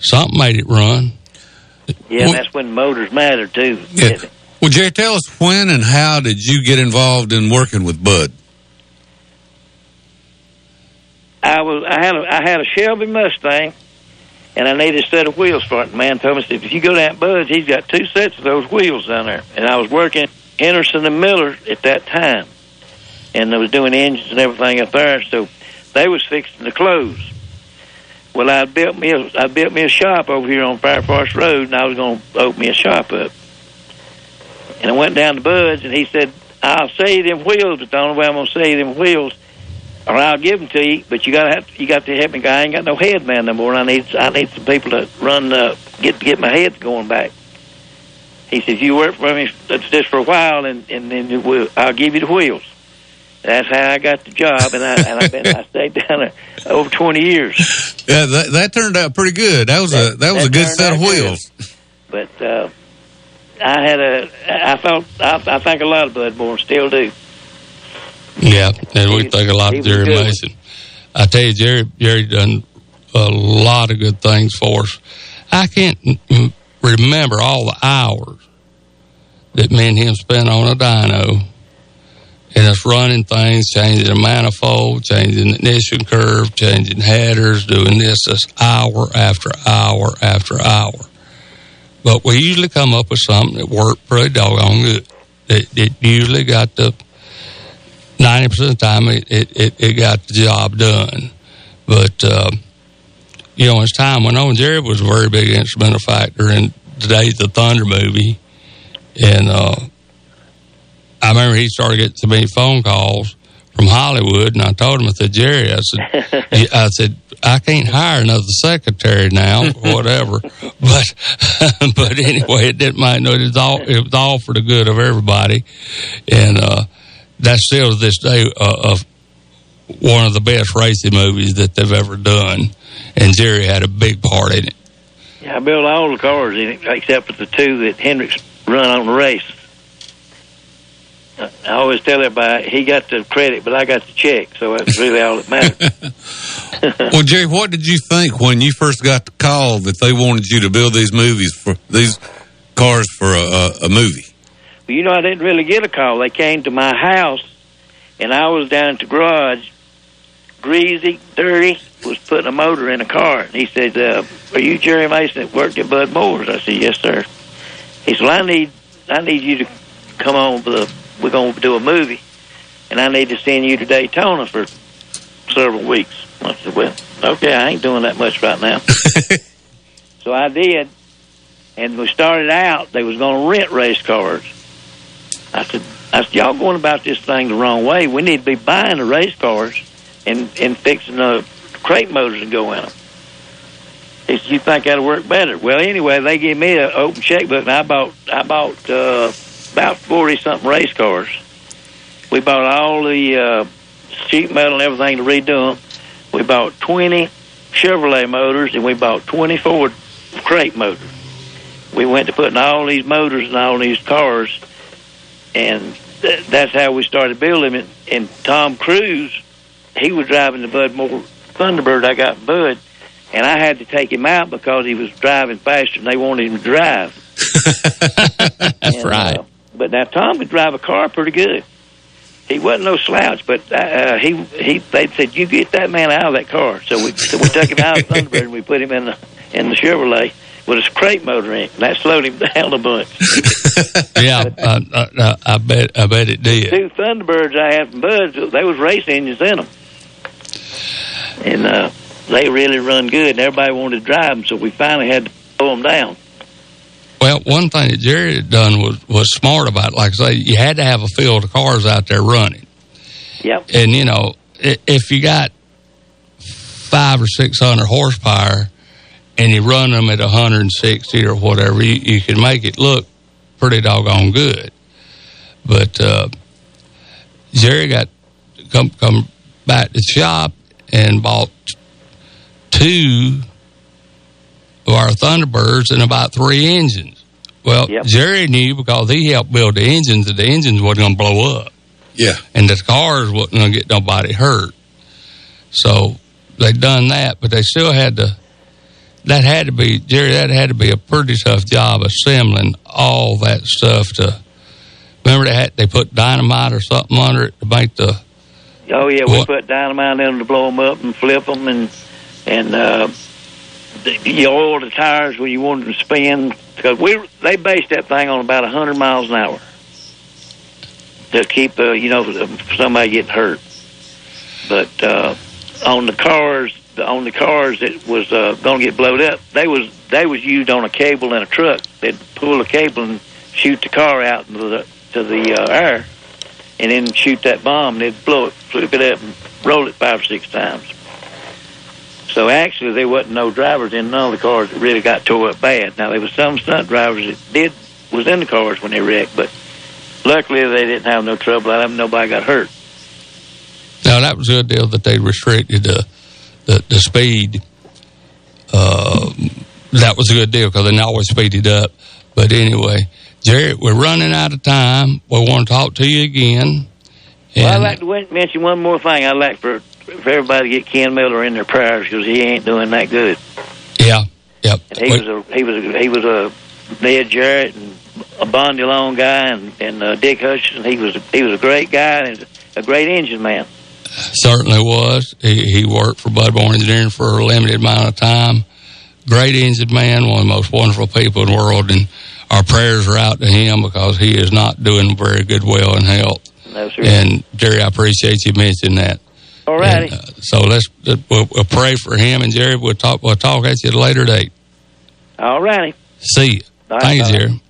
D: something made it run.
I: Yeah, and that's when motors matter too.
C: Yeah. Well, Jerry, tell us when and how did you get involved in working with Bud?
I: I was I had a I had a Shelby Mustang, and I needed a set of wheels for it. The man told me, said, if you go down Bud's, he's got two sets of those wheels down there. And I was working Henderson and Miller at that time, and I was doing engines and everything up there. So they was fixing the clothes. Well, I built me a I built me a shop over here on Fire Forest Road, and I was going to open me a shop up. And I went down to Bud's, and he said, "I'll sell you them wheels, but the only way I'm going to sell you them wheels." or I'll give them to you, but you gotta have you got to help me. I ain't got no head man no more. And I need I need some people to run uh, get get my head going back. He says you work for me just for a while, and and then we'll, I'll give you the wheels. That's how I got the job, and I and I've been I stayed down there over twenty years.
C: Yeah, that, that turned out pretty good. That was a that was a good set of
I: out good.
C: wheels.
I: But uh, I had a I felt I, I think a lot of Moore still do.
D: Yeah, and we think a lot of Jerry. Mason. I tell you, Jerry Jerry done a lot of good things for us. I can't remember all the hours that me and him spent on a dyno and us running things, changing the manifold, changing the ignition curve, changing headers, doing this this hour after hour after hour. But we usually come up with something that worked pretty doggone good. It, it usually got the ninety percent of the time it, it, it, it got the job done. But uh, you know, as time went on, Jerry was a very big instrumental factor in Days of Thunder movie, and uh, I remember he started getting so many phone calls from Hollywood, and I told him, I said, Jerry, I said, I said, I can't hire another secretary now, or whatever. but but anyway, it didn't matter. No, it was all it was all for the good of everybody, and uh, that's still to this day uh, of one of the best racing movies that they've ever done, and Jerry had a big part in it.
I: Yeah, I built all the cars in it except for the two that Hendricks run on the race. I always tell everybody he got the credit, but I got the check, so that's really all that matters.
C: well, Jerry, what did you think when you first got the call that they wanted you to build these movies for these cars for a, a, a movie?
I: Well, you know, I didn't really get a call. They came to my house, and I was down at the garage, greasy, dirty, was putting a motor in a car. And he said, uh, "Are you Jerry Mason that worked at Bud Moore's?" I said, "Yes, sir." He said, well, "I need, I need you to come on for the we're going to do a movie, and I need to send you to Daytona for several weeks. I said, well, okay, I ain't doing that much right now. so I did, and we started out, they was going to rent race cars. I said, I said, y'all going about this thing the wrong way. We need to be buying the race cars and, and fixing the crate motors and go in them. He said, you think that'll work better? Well, anyway, they gave me an open checkbook, and I bought, I bought, uh, about 40 something race cars. We bought all the uh, sheet metal and everything to redo them. We bought 20 Chevrolet motors and we bought 24 crate motors. We went to putting all these motors in all these cars, and th- that's how we started building it. And Tom Cruise, he was driving the Bud Moore Thunderbird I got Bud, and I had to take him out because he was driving faster than they wanted him to drive.
D: That's
I: And,
D: right.
I: uh, but now Tom could drive a car pretty good. He wasn't no slouch, but uh, he he they said you get that man out of that car. So we so we took him out of Thunderbird and we put him in the in the Chevrolet with his crate motor in it. And that slowed him down a bunch.
D: yeah, I, I, I bet I bet it did.
I: Two Thunderbirds I had from Bud's, they was race engines in them, and uh, they really run good. And everybody wanted to drive them, so we finally had to pull them down.
D: Well, one thing that Jerry had done was was smart about. It. Like I say, you had to have a field of cars out there running.
I: Yep.
D: And you know, if you got five or six hundred horsepower, and you run them at 160 or whatever, you, you can make it look pretty doggone good. But uh, Jerry got come come back to the shop and bought two of our Thunderbirds and about three engines. Well, Jerry knew because he helped build the engines that the engines wasn't going to blow up.
C: Yeah.
D: And the cars wasn't going to get nobody hurt. So they done that, but they still had to. That had to be Jerry. That had to be a pretty tough job assembling all that stuff. To remember they had they put dynamite or something under it to make the.
I: Oh yeah, we put dynamite in them to blow them up and flip them, and and uh, you oil the tires when you wanted them to spin because we they based that thing on about a hundred miles an hour to keep uh, you know somebody getting hurt. But uh, on the cars, on the cars that was uh, going to get blowed up, they was they was used on a cable in a truck. They'd pull a cable and shoot the car out into the to the uh, air and then shoot that bomb and they'd blow it, flip it up and roll it five or six times. So actually there wasn't no drivers in none of the cars that really got tore up bad. Now there was some stunt drivers that did was in the cars when they wrecked, but luckily they didn't have no trouble out of them, nobody got hurt.
D: Now that was a good deal that they restricted the the, the speed. Uh, that was a good deal because they always speeded up. But anyway, Jerry, we're running out of time. We want to talk to you again.
I: well, I'd like to mention one more thing. I'd like for, for everybody to get Ken Miller in their prayers because he ain't doing that good.
D: yeah, yep.
I: And he was a he was a, he was a Ned Jarrett and a Bondy Long guy and and uh, Dick Hutcherson. He was a, he was a great guy and a great engine man.
D: certainly was. He, he worked for Bud Moore Engineering for a limited amount of time. Great engine man, one of the most wonderful people in the world, and our prayers are out to him because he is not doing very good well in health.
I: No.
D: And Jerry, I appreciate you mentioning that.
I: All righty.
D: And, uh, so let's we'll, we'll pray for him and Jerry. We'll talk. We'll talk at you at a later date.
I: All righty.
D: See you.
I: Bye,
D: Thank
I: bye.
D: you, Jerry.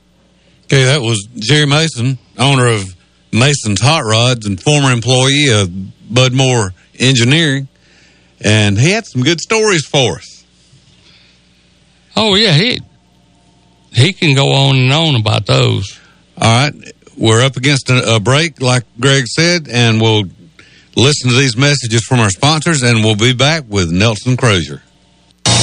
C: Okay, that was Jerry Mason, owner of Mason's Hot Rods and former employee of Bud Moore Engineering. And he had some good stories for us.
D: Oh yeah, he he can go on and on about those.
C: All right. We're up against a, a break, like Greg said, and we'll listen to these messages from our sponsors, and we'll be back with Nelson Crozier.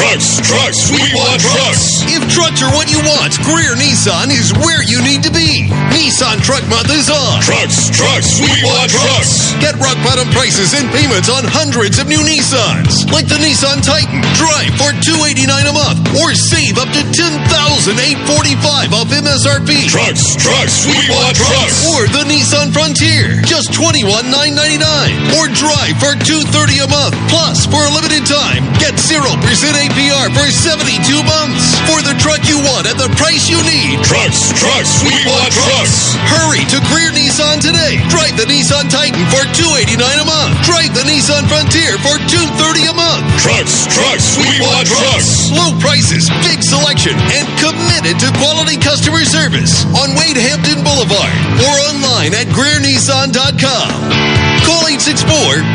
K: Trucks, trucks, we want trucks.
L: If trucks are what you want, Greer Nissan is where you need to be. Nissan Truck Month is on.
K: Trucks, trucks, we want trucks.
L: Get rock bottom prices and payments on hundreds of new Nissans. Like the Nissan Titan. Drive for 289 a month or save up to $10,845 off MSRP.
K: Trucks, trucks, we want trucks.
L: Or the Nissan Frontier. Just $21,999. Or drive for 230 a month. Plus, for a limited time, get 0% APR for 72 months. For the truck you want at the price you need.
K: Trucks, trucks, we want trucks.
L: Hurry to Greer Nissan today. Drive the Nissan Titan for 289 a month. Drive the Nissan Frontier for 230 a month.
K: Trucks, trucks, we want trucks.
L: Low prices, big selection, and committed to quality customer service on Wade Hampton Boulevard or online at GreerNissan.com. Call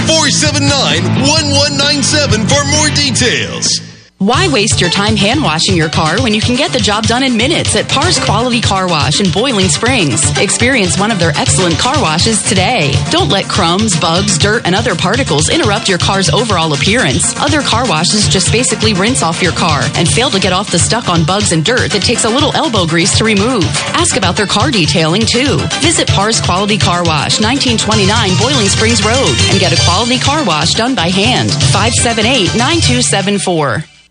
L: 864-479-1197 for more details.
N: Why waste your time hand washing your car when you can get the job done in minutes at Pars Quality Car Wash in Boiling Springs? Experience one of their excellent car washes today. Don't let crumbs, bugs, dirt, and other particles interrupt your car's overall appearance. Other car washes just basically rinse off your car and fail to get off the stuck on bugs and dirt that takes a little elbow grease to remove. Ask about their car detailing too. Visit Pars Quality Car Wash, 1929 Boiling Springs Road, and get a quality car wash done by hand. 578 9274.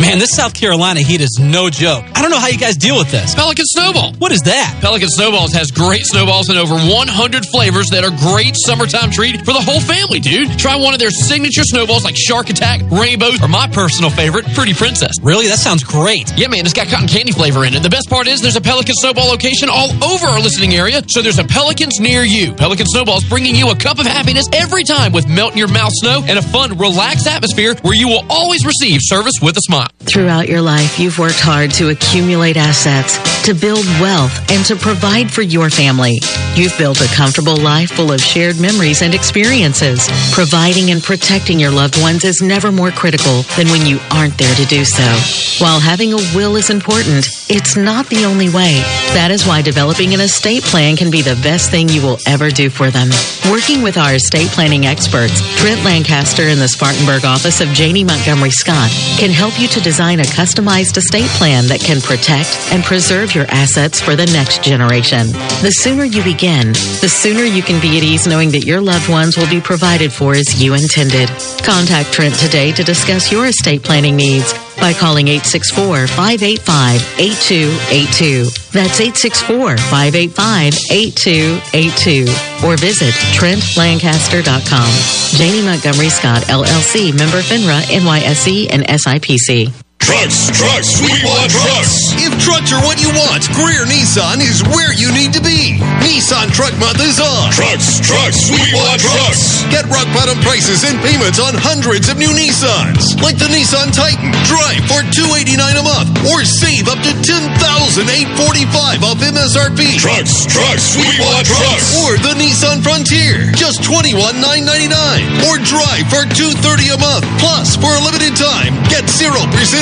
O: Man, this South Carolina heat is no joke. I don't know how you guys deal with this.
G: Pelican Snowball.
O: What is that?
G: Pelican Snowballs has great snowballs in over 100 flavors that are great summertime treat for the whole family, dude. Try one of their signature snowballs like Shark Attack, Rainbow, or my personal favorite, Pretty Princess.
O: Really? That sounds great.
G: Yeah, man, it's got cotton candy flavor in it. The best part is there's a Pelican Snowball location all over our listening area, so there's a Pelicans near you. Pelican Snowballs bringing you a cup of happiness every time with melt in your mouth snow and a fun, relaxed atmosphere where you will always receive service with a smile.
P: Throughout your life, you've worked hard to accumulate assets, to build wealth, and to provide for your family. You've built a comfortable life full of shared memories and experiences. Providing and protecting your loved ones is never more critical than when you aren't there to do so. While having a will is important, it's not the only way. That is why developing an estate plan can be the best thing you will ever do for them. Working with our estate planning experts, Trent Lancaster in the Spartanburg office of Janney Montgomery Scott can help you to design a customized estate plan that can protect and preserve your assets for the next generation. The sooner you begin, the sooner you can be at ease knowing that your loved ones will be provided for as you intended. Contact Trent today to discuss your estate planning needs by calling 864-585-8282. That's 864-585-8282. Or visit TrentLancaster.com. Janney Montgomery Scott, LLC, member FINRA, NYSE, and SIPC.
K: Trucks, trucks, we want trucks.
L: If trucks are what you want, Greer Nissan is where you need to be. Nissan Truck Month is on.
K: Trucks, trucks, we want trucks.
L: Get rock bottom prices and payments on hundreds of new Nissans, like the Nissan Titan. Drive for 289 a month or save up to $10,845 off MSRP.
K: Trucks, trucks, we want trucks.
L: Or the Nissan Frontier, just $21,999. Or drive for 230 a month. Plus, for a limited time, get 0%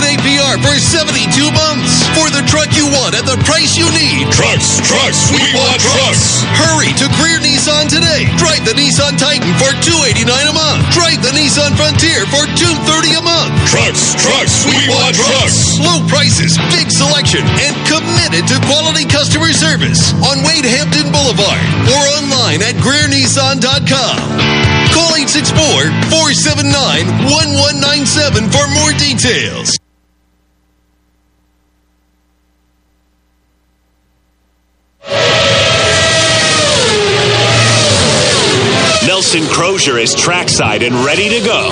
L: APR for 72 months. For the truck you want at the price you need.
K: Trucks, trucks, we want trucks.
L: Hurry to Greer Nissan today. Drive the Nissan Titan for 289 a month. Drive the Nissan Frontier for 230 a month.
K: Trucks, trucks, we want trucks.
L: Low prices, big selection, and committed to quality customer service on Wade Hampton Boulevard or online at GreerNissan.com. Call 864-479-1197 for more details.
A: Nelson Crozier is trackside and ready to go.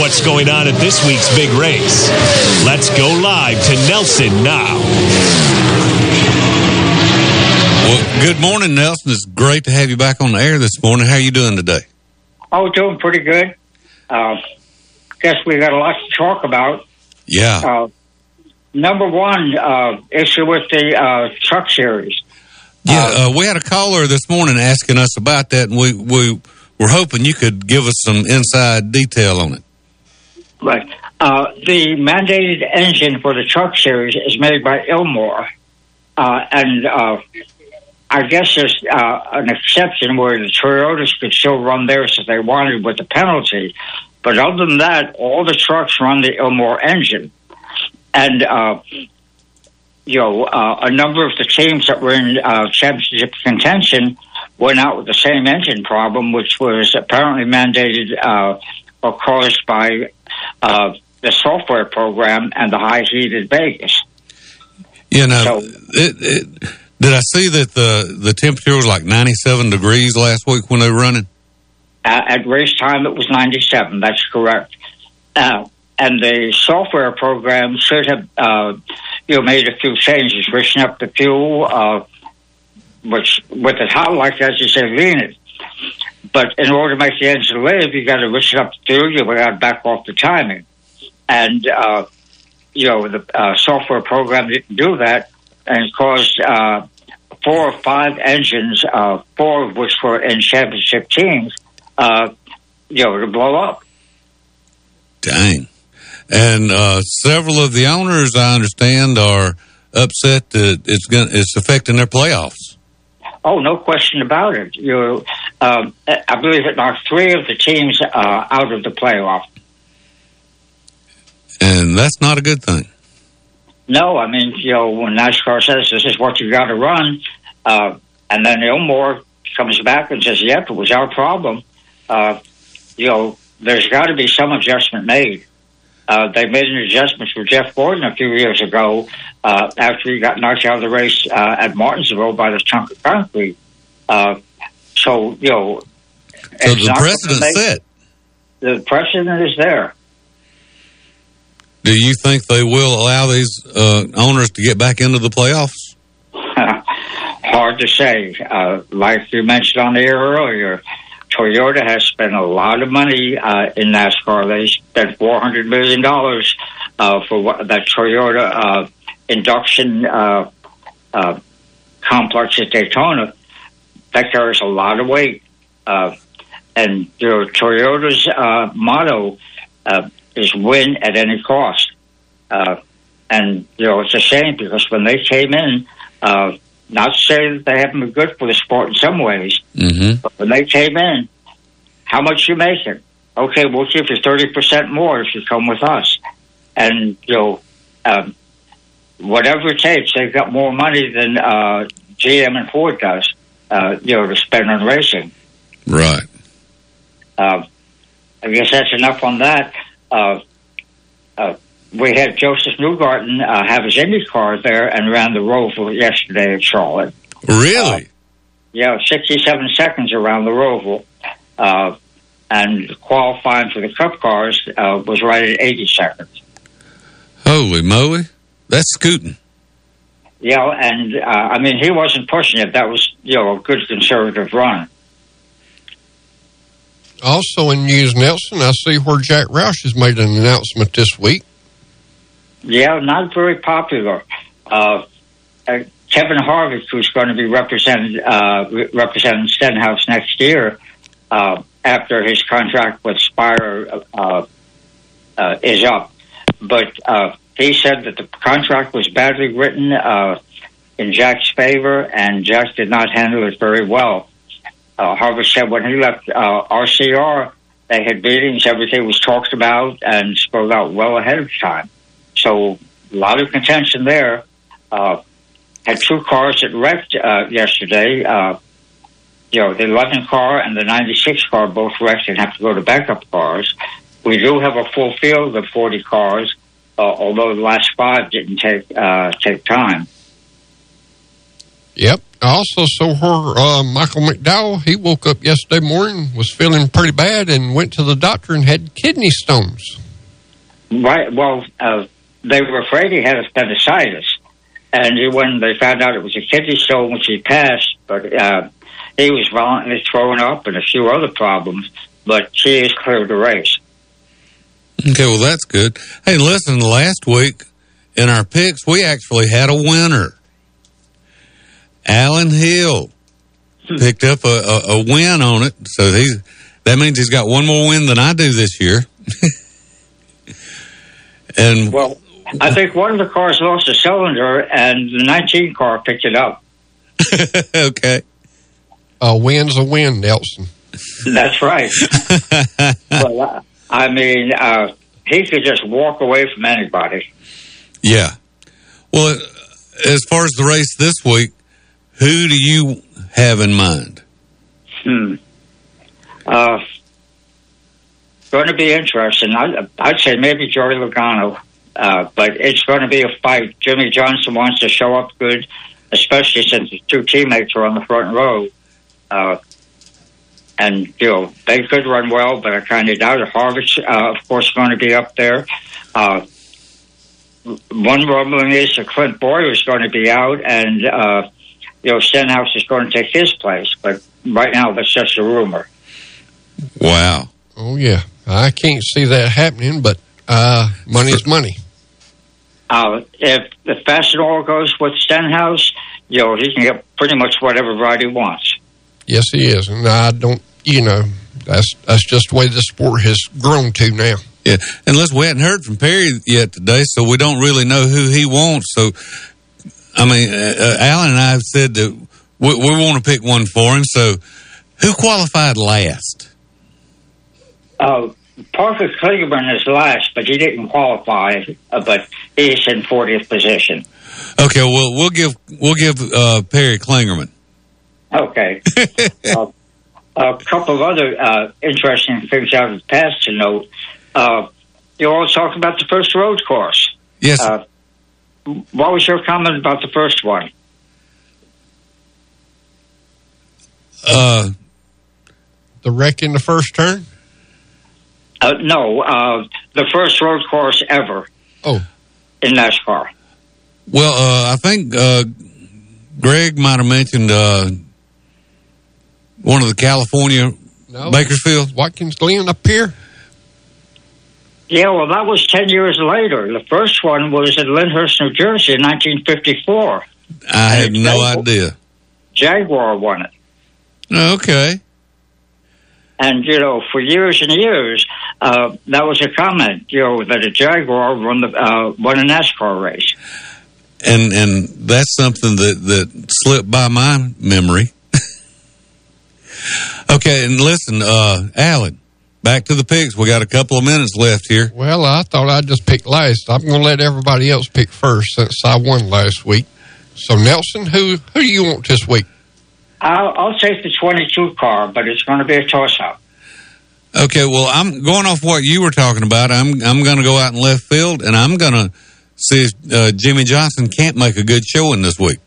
A: What's going on at this week's big race? Let's go live to Nelson now.
C: Well, good morning, Nelson. It's great to have you back on the air this morning. How are you doing today?
Q: Oh, doing pretty good. Uh, guess we got a lot to talk about.
C: Yeah.
Q: Uh, number one uh, issue with the uh, truck series.
C: Yeah, uh, we had a caller this morning asking us about that, and we we were hoping you could give us some inside detail on it.
Q: Right. Uh, the mandated engine for the truck series is made by Ilmor, uh, and uh, I guess there's uh, an exception where the Toyotas could still run theirs if they wanted with the penalty. But other than that, all the trucks run the Ilmor engine. And, uh, you know, uh, a number of the teams that were in uh, championship contention went out with the same engine problem, which was apparently mandated uh, or caused by uh, the software program and the high heat in Vegas.
C: You know, it, it, did I see that the the temperature was like ninety seven degrees last week when they were running?
Q: Uh, at race time, it was 97. That's correct. Uh, and the software program should have, uh, you know, made a few changes, switching up the fuel, uh, which with it hot like that, you say lean it. But in order to make the engine live, you got to switch up the fuel. You got to back off the timing, and uh, you know the uh, software program didn't do that, and caused uh, four or five engines, uh, four of which were in championship teams, uh, you know, to blow up.
C: Dang. And uh, several of the owners, I understand, are upset that it's going it's affecting their playoffs.
Q: Oh, no question about it. You, um, I believe it knocked three of the teams uh, out of the playoff.
C: And that's not a good thing.
Q: No, I mean, you know, when NASCAR says this is what you got to run, uh, and then Ilmor comes back and says, "Yep, it was our problem." Uh, you know, there's got to be some adjustment made. Uh, they made an adjustment for Jeff Gordon a few years ago uh, after he got knocked out of the race uh, at Martinsville by this chunk of concrete. Uh, so, you know,
C: So the
Q: gonna
C: set.
Q: The precedent is there.
C: Do you think they will allow these uh, owners to get back into the playoffs?
Q: Hard to say. Uh, like you mentioned on the air earlier, Toyota has spent a lot of money uh, in NASCAR. They spent four hundred million dollars uh, for what, that Toyota uh, induction uh, uh, complex at Daytona. That carries a lot of weight, uh, and you know, Toyota's motto is "win at any cost." And you know, it's a shame because when they came in, not to say that they haven't been good for the sport in some ways,
C: Mm-hmm.
Q: but when they came in, how much you making? Okay, we'll give you thirty percent more if you come with us. And you know, um, whatever it takes, they've got more money than uh, GM and Ford does. Uh, you know, to spend on racing.
C: Right.
Q: Uh, I guess that's enough on that. Uh, uh, we had Josef Newgarden uh, have his Indy car there and ran the Roval yesterday at Charlotte.
C: Really?
Q: Yeah, 67 seconds around the Roval. Uh, and qualifying for the Cup cars uh, was right at 80 seconds.
C: Holy moly, that's scooting.
Q: Yeah, and uh, I mean he wasn't pushing it. That was you know a good conservative run.
E: Also in news, Nelson, I see where Jack Roush has made an announcement this week.
Q: Yeah, not very popular. Uh, uh, Kevin Harvick, who's going to be represented uh, re- representing Stenhouse next year, uh, after his contract with Spire uh, uh, is up, but uh, he said that the contract was badly written uh, in Jack's favor, and Jack did not handle it very well. Uh, Harvick said when he left uh, RCR, they had meetings, everything was talked about and spelled out well ahead of time. So a lot of contention there. Uh, had two cars that wrecked uh, yesterday. Uh, you know, the 11 car and the 96 car both wrecked and have to go to backup cars. We do have a full field of 40 cars, uh, although the last five didn't take uh, take time.
E: Yep. I also saw her, uh, Michael McDowell, he woke up yesterday morning, was feeling pretty bad, and went to the doctor and had kidney stones.
Q: Right. Well, uh, they were afraid he had appendicitis, and when they found out it was a kidney stone, which he passed, but uh, he was violently thrown up and a few other problems. But she is cleared the race.
C: Okay, well that's good. Hey, listen, last week in our picks, we actually had a winner. Alan Hill picked up a, a, a win on it, so he that means he's got one more win than I do this year. and
Q: Well, I think one of the cars lost a cylinder, and the 19 car picked it up.
C: okay,
E: A win's a win, Nelson.
Q: That's right. well, I mean, uh, he could just walk away from anybody.
C: yeah. Well, as far as the race this week, who do you have in mind?
Q: Hmm. Uh, going to be interesting. I, I'd say maybe Joey Logano, uh, but it's going to be a fight. Jimmie Johnson wants to show up good, especially since his two teammates are on the front row. Uh, and, you know, they could run well, but I kind of doubt it. Harvick's, uh, of course, going to be up there. Uh, one rumbling is that Clint Bowyer is going to be out, and, uh, you know, Stenhouse is going to take his place. But right now, that's just a rumor.
C: Wow.
E: Oh, yeah. I can't see that happening, but uh, money is money.
Q: Uh, if the Fastenal goes with Stenhouse, you know, he can get pretty much whatever ride he wants.
E: Yes, he is. And I don't, you know, that's that's just the way the sport has grown to now.
C: Yeah, and listen, we hadn't heard from Perry yet today, so we don't really know who he wants. So, I mean, uh, uh, Alan and I have said that we, we want to pick one for him. So, who qualified last?
Q: Uh, Parker Kligerman is last, but he didn't qualify, uh, but he's in 40th position.
C: Okay, well, we'll give we'll give uh, Perry Klingerman.
Q: Okay. uh, a couple of other uh, interesting things out of the past to note. Uh, you all talk about the first road course.
C: Yes.
Q: Uh, what was your comment about the first one?
C: Uh,
E: the wreck in the first turn?
Q: Uh, no, uh, the first road course ever.
E: Oh.
Q: In NASCAR.
C: Well, uh, I think uh, Greg might have mentioned uh, one of the California
E: No.
C: Bakersfield.
E: Watkins Glen up here?
Q: Yeah, well, that was 10 years later. The first one was in Lyndhurst, New Jersey in 1954.
C: I had no idea.
Q: Jaguar won it.
C: Okay.
Q: And, you know, for years and years, uh, that was a comment, you know, that a Jaguar won, the, uh, won a NASCAR race.
C: and and that's something that that slipped by my memory. okay, and listen, uh, Alan, back to the picks. We got a couple of minutes left here.
E: Well, I thought I'd just pick last. I'm going to let everybody else pick first since I won last week. So, Nelson, who who do you want this week?
Q: I'll, I'll take the 22 car, but it's going to be a toss-up.
C: Okay, well, I'm going off what you were talking about. I'm I'm going to go out in left field, and I'm going to see if uh, Jimmie Johnson can't make a good showing this week.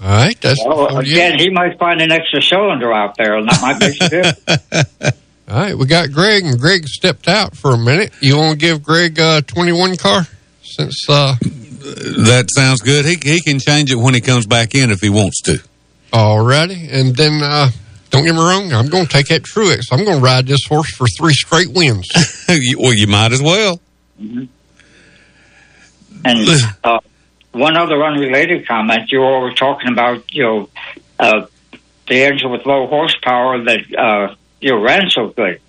E: All right, that's
Q: Well, again, he might find an extra cylinder out there, and that might make a difference.
E: All right, we got Greg, and Greg stepped out for a minute. You want to give Greg a 21 car? Since uh,
C: that sounds good. He he can change it when he comes back in if he wants to.
E: Alrighty, and then uh, don't get me wrong, I'm going to take that Truex. I'm going to ride this horse for three straight wins.
C: well, you might as well.
Q: And uh, one other unrelated comment: you were talking about, you know, uh, the engine with low horsepower that uh, you ran so good.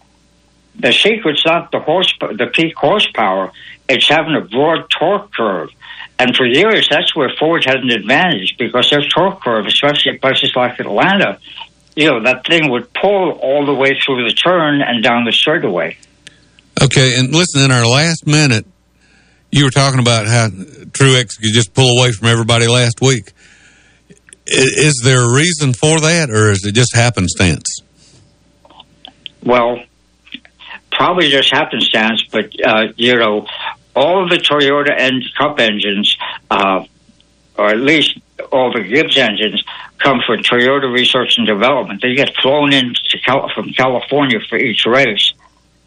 Q: The secret's not the horse, the peak horsepower. It's having a broad torque curve. And for years, that's where Ford had an advantage because their torque curve, especially at places like Atlanta, you know, that thing would pull all the way through the turn and down the straightaway.
C: Okay, and listen, in our last minute, you were talking about how Truex could just pull away from everybody last week. Is there a reason for that, or is it just happenstance?
Q: Well, probably just happenstance, but uh, you know, all the Toyota and Cup engines, uh, or at least all the Gibbs engines, come from Toyota Research and Development. They get flown in Cal- from California for each race,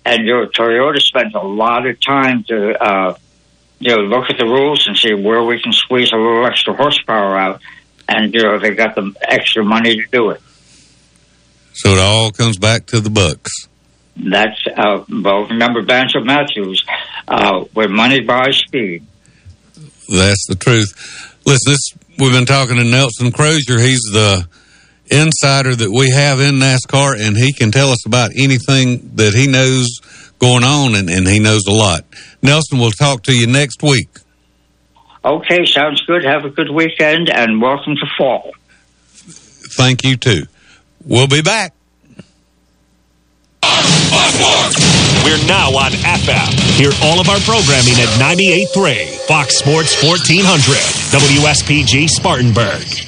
Q: and Toyota spends a lot of time to uh, you know look at the rules and see where we can squeeze a little extra horsepower out, and you know they got the extra money to do it.
C: So it all comes back to the bucks.
Q: That's uh, well. Remember Banjo Matthews, uh, where money buys speed.
C: That's the truth. Listen, this we've been talking to Nelson Crozier. He's the insider that we have in NASCAR, and he can tell us about anything that he knows going on, and, and he knows a lot. Nelson, we'll talk to you next week.
Q: Okay, sounds good. Have a good weekend, and welcome to fall.
C: Thank you too. We'll be back.
A: We're now on FM. Hear all of our programming at 98.3 Fox Sports 1400 WSPG Spartanburg.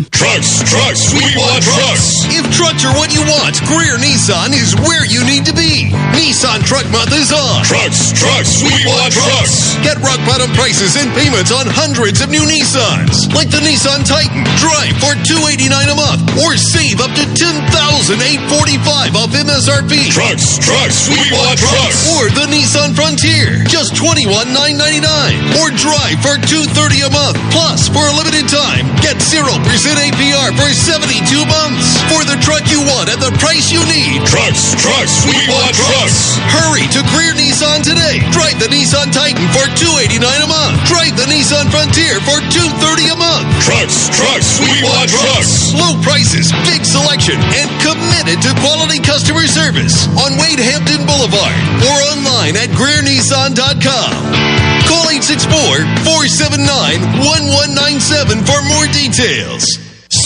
K: Trucks, trucks, we want trucks.
L: If trucks are what you want, Greer Nissan is where you need to be. Nissan Truck Month is on.
K: Trucks, trucks, we want trucks.
L: Get rock bottom prices and payments on hundreds of new Nissans, like the Nissan Titan. Drive for $289 a month or save up to $10,845 off MSRP.
K: Trucks, trucks, we want trucks.
L: Or the Nissan Frontier, just $21,999. Or drive for $230 a month. Plus, for a limited time, get 0% good APR for 72 months. For the truck you want at the price you need.
K: Trucks, trucks, we, we want trucks. trucks.
L: Hurry to Greer Nissan today. Drive the Nissan Titan for 289 a month. Drive the Nissan Frontier for 230 a month.
K: Trucks, trucks, we, we want trucks. trucks.
L: Low prices, big selection, and committed to quality customer service on Wade Hampton Boulevard or online at GreerNissan.com. Call 864 479 1197 for more details.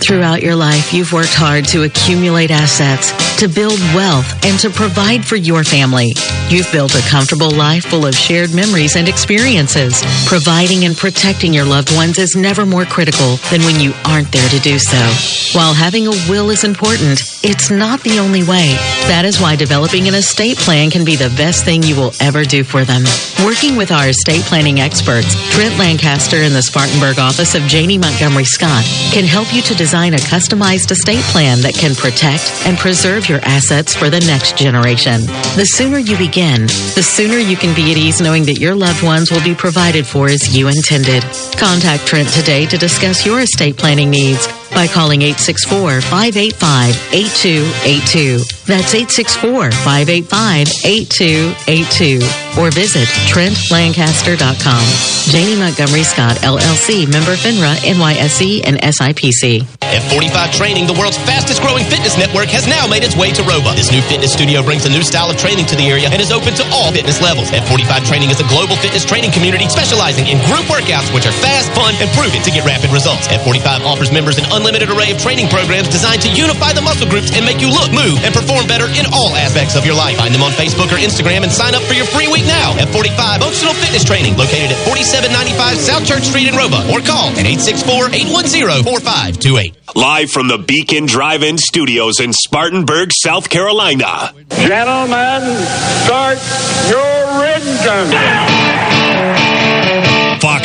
P: Throughout your life, you've worked hard to accumulate assets to build wealth, and to provide for your family. You've built a comfortable life full of shared memories and experiences. Providing and protecting your loved ones is never more critical than when you aren't there to do so. While having a will is important, it's not the only way. That is why developing an estate plan can be the best thing you will ever do for them. Working with our estate planning experts, Trent Lancaster in the Spartanburg office of Janney Montgomery Scott can help you to design a customized estate plan that can protect and preserve your assets for the next generation. The sooner you begin, the sooner you can be at ease knowing that your loved ones will be provided for as you intended. Contact Trent today to discuss your estate planning needs by calling 864-585-8282. That's 864-585-8282. Or visit TrentLancaster.com. Janney Montgomery Scott, LLC, member FINRA, NYSE, and SIPC.
M: F45 Training, the world's fastest growing fitness network, has now made its way to Roba. This new fitness studio brings a new style of training to the area and is open to all fitness levels. F45 Training is a global fitness training community specializing in group workouts, which are fast, fun, and proven to get rapid results. F45 offers members an unlimited array of training programs designed to unify the muscle groups and make you look, move, and perform better in all aspects of your life. Find them on Facebook or Instagram and sign up for your free week now. at 45 Functional Fitness Training, located at 4795 South Church Street in Roba, or call at 864 810 4528.
A: Live from the Beacon Drive-In Studios in Spartanburg, South Carolina.
K: Gentlemen, start your engine.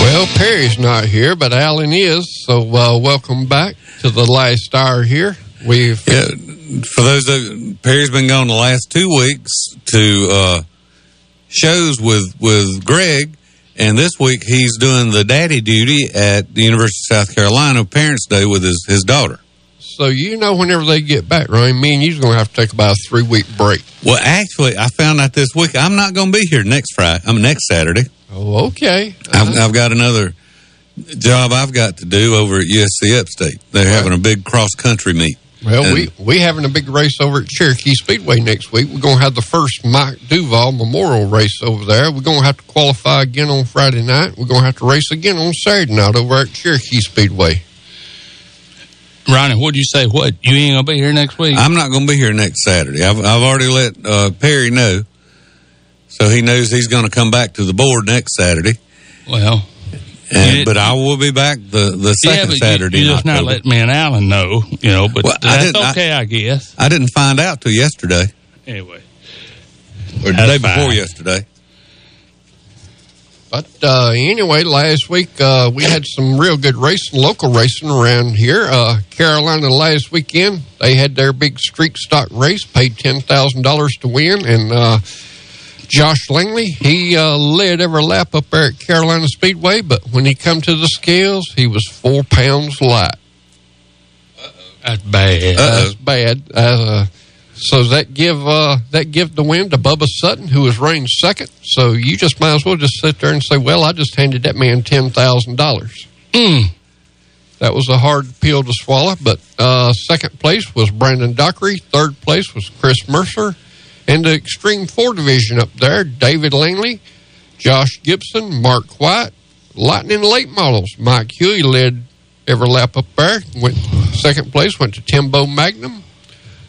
E: Well, Perry's not here, but Alan is. So, uh, welcome back to the last hour here. We've
C: yeah, for those of Perry's been gone the last two weeks to uh, shows with with Greg, and this week he's doing the daddy duty at the University of South Carolina Parents Day with his his daughter.
E: So you know, whenever they get back, Ryan, me and you's going to have to take about a three week break.
C: Well, actually, I found out this week I'm not going to be here next Friday. I'm next Saturday.
E: Oh, okay.
C: I've, I've got another job I've got to do over at USC Upstate. They're having a big cross country meet.
E: Well,
C: And-
E: we we having a big race over at Cherokee Speedway next week. We're going to have the first Mike Duval Memorial race over there. We're going to have to qualify again on Friday night. We're going to have to race again on Saturday night over at Cherokee Speedway.
D: Ronnie, what'd you say? What? You ain't going to be here next week?
C: I'm not going to be here next Saturday. I've, I've already let uh, Perry know, so he knows he's going to come back to the board next Saturday.
D: Well,
C: and,
D: you-
C: but I will be back the the second
D: but
C: Saturday.
D: you, you
C: in
D: just not let me and Alan know, you know, but
C: Well, I
D: that's
C: didn't- I-
D: okay, I, guess.
C: I didn't find out till yesterday,
D: Anyway.
C: or the
D: That's
C: day before
D: fine.
C: yesterday.
E: But uh, anyway, last week uh, we had some real good racing, local racing around here. Uh, Carolina last weekend they had their big street stock race, paid ten thousand dollars to win, and uh, Josh Langley he uh, led every lap up there at Carolina Speedway. But when he come to the scales, he was four pounds light.
D: That's bad.
E: That's bad. Uh, so that give uh, that give the win to Bubba Sutton, who was ranked second. So you just might as well just sit there and say, "Well, I just handed that man ten thousand dollars."
D: Mm.
E: That was a hard pill to swallow. But uh, second place was Brandon Dockery. Third place was Chris Mercer. In the Extreme Four division up there, David Langley, Josh Gibson, Mark White, Lightning Late Models. Mike Huey led every lap up there. Went second place went to Timbo Magnum.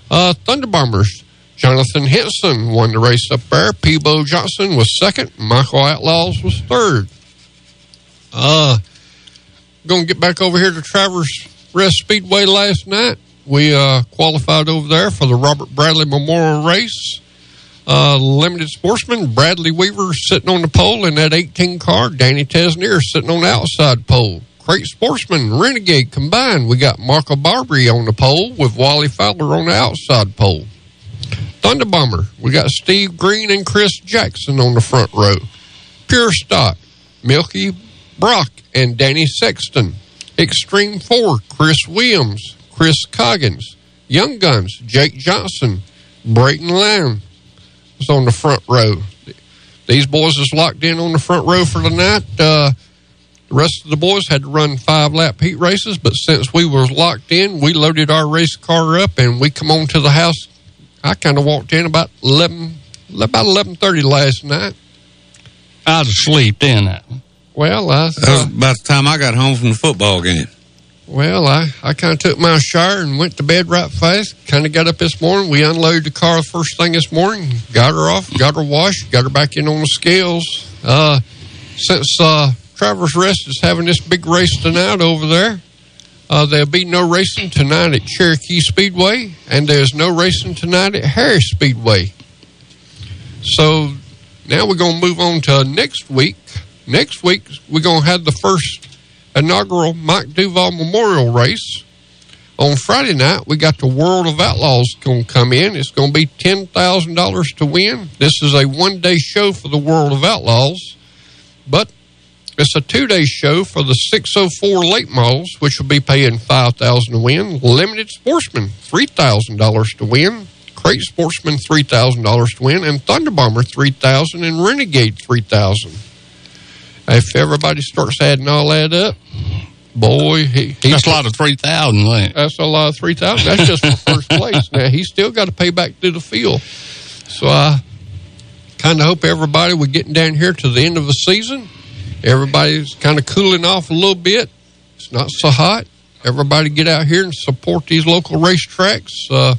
E: Uh, Thunder Bombers. Jonathan Henson won the race up there. Peebo Johnson was second. Michael Outlaws was third. Uh, going to get back over here to Travelers Rest Speedway last night. We uh, qualified over there for the Robert Bradley Memorial Race. Uh, limited sportsman Bradley Weaver sitting on the pole in that 18 car. Danny Tesnier sitting on the outside pole. Great sportsman Renegade combined. We got Marco Barbary on the pole with Wally Fowler on the outside pole. Thunder Bomber. We got Steve Green and Chris Jackson on the front row. Pure Stock. Milky Brock and Danny Sexton. Extreme Four, Chris Williams, Chris Coggins. Young Guns, Jake Johnson, Brayton Lamb was on the front row. These boys is locked in on the front row for the night. Uh, the rest of the boys had to run five lap heat races, but since we were locked in, we loaded our race car up and we come on to the house. I kind of walked in about eleven, about eleven thirty last night.
D: I was asleep then. That
E: Well, I
C: That was about the time I got home from the football game.
E: Well, I, I kind of took my shower and went to bed right fast. Kind of got up this morning. We unloaded the car first thing this morning. Got her off, got her washed, got her back in on the scales. Uh, since uh, Travelers Rest is having this big race tonight over there, uh, there'll be no racing tonight at Cherokee Speedway, and there's no racing tonight at Harris Speedway. So now we're going to move on to next week. Next week, we're going to have the first inaugural Mike Duval Memorial Race. On Friday night, we got the World of Outlaws going to come in. It's going to be $10,000 to win. This is a one day show for the World of Outlaws, but it's a two day show for the 604 late models, which will be paying 5000 to win. Limited Sportsman, $3,000 to win. Crate Sportsman, $3,000 to win. And Thunder Bomber, 3000 And Renegade, 3000 if everybody starts adding all that up, boy, he, he's
D: That's a lot of three thousand.
E: That's a lot of three thousand. That's just for first place. Now he's still got to pay back to the field. So I kind of hope everybody we're getting down here to the end of the season. Everybody's kind of cooling off a little bit. It's not so hot. Everybody get out here and support these local racetracks. Uh,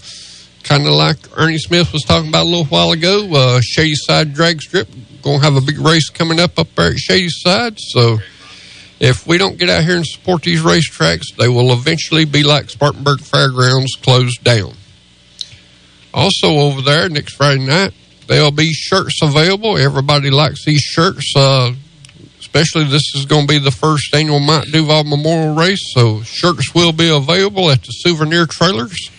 E: kind of like Ernie Smith was talking about a little while ago. Uh, Shady Side Drag Strip going to have a big race coming up up there at Shady Side. So if we don't get out here and support these racetracks, they will eventually be like Spartanburg Fairgrounds closed down. Also over there next Friday night, there'll be shirts available. Everybody likes these shirts. Uh, especially this is going to be the first annual Mount Duval Memorial Race, so shirts will be available at the souvenir trailers,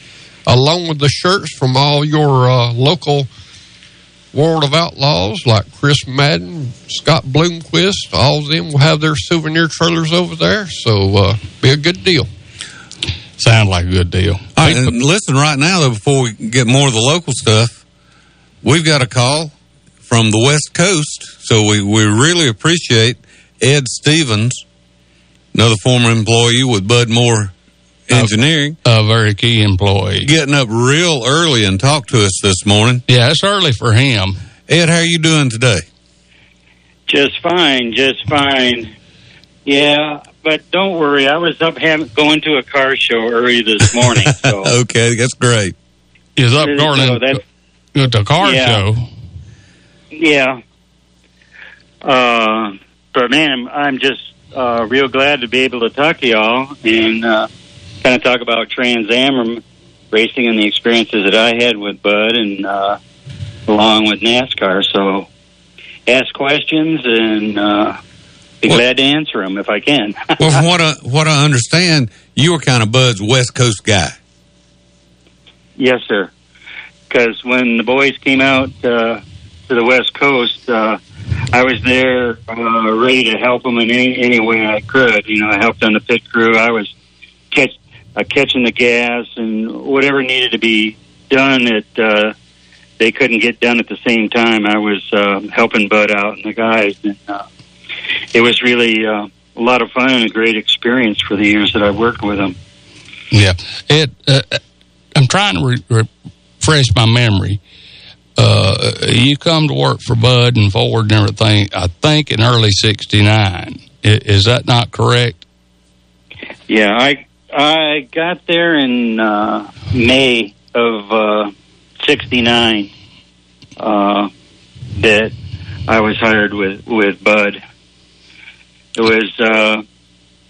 E: along with the shirts from all your uh, local World of Outlaws like Chris Madden, Scott Bloomquist. All of them will have their souvenir trailers over there, so uh, be a good deal.
D: Sound like a good deal.
C: All right, and listen right now, though, before we get more of the local stuff, we've got a call from the West Coast. So we, we really appreciate Ed Stevens, another former employee with Bud Moore Engineering.
D: A very key employee.
C: Getting up real early and talk to us this morning.
D: Yeah, it's early for him.
C: Ed, how are you doing today?
R: Just fine, just fine. Yeah, but don't worry. I was up having, going to a car show early this morning. So
C: okay, that's great.
D: Is up
R: So
D: going to the car
R: Yeah.
D: show.
R: yeah. Uh, but man, I'm, I'm just uh, real glad to be able to talk to y'all and uh, kind of talk about Trans Am racing and the experiences that I had with Bud and uh, along with NASCAR. So ask questions and uh, be glad to answer them if I can.
C: well, from what I, what I understand, you were kind of Bud's West Coast guy.
R: Yes, sir. Because when the boys came out uh, to the West Coast, uh, I was there uh, ready to help them in any, any way I could. You know, I helped on the pit crew. I was catch, uh, catching the gas and whatever needed to be done that uh, they couldn't get done at the same time. I was uh, helping Bud out and the guys, and uh, it was really uh, a lot of fun and a great experience for the years that I worked with them.
D: Yeah, it. Uh, I'm trying to re- refresh my memory. Uh, you come to work for Bud and Ford and everything. I think in early '69. Is that not correct?
R: Yeah, I I got there in uh, May of uh, '69. Uh, that I was hired with with Bud. It was, uh,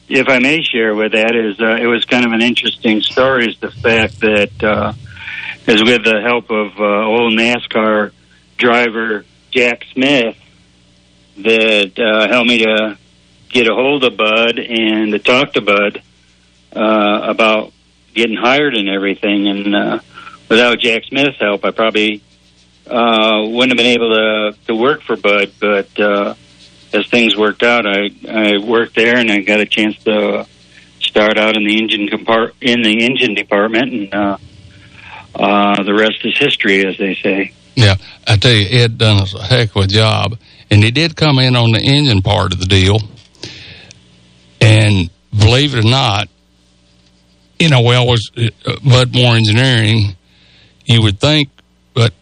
R: if I may share with that, is uh, it was kind of an interesting story. Is the fact that uh, is with the help of uh, old NASCAR driver Jack Smith that uh, helped me to get a hold of Bud and to talk to Bud uh, about getting hired and everything. And uh, without Jack Smith's help, I probably uh, wouldn't have been able to to work for Bud. But uh, as things worked out, I I worked there and I got a chance to start out in the engine compart in the engine department and. Uh, uh, the rest is history, as they say.
D: Yeah, I tell you, Ed done a heck of a job, and he did come in on the engine part of the deal. And believe it or not, you know, we always uh, Bud Moore Engineering. You would think, but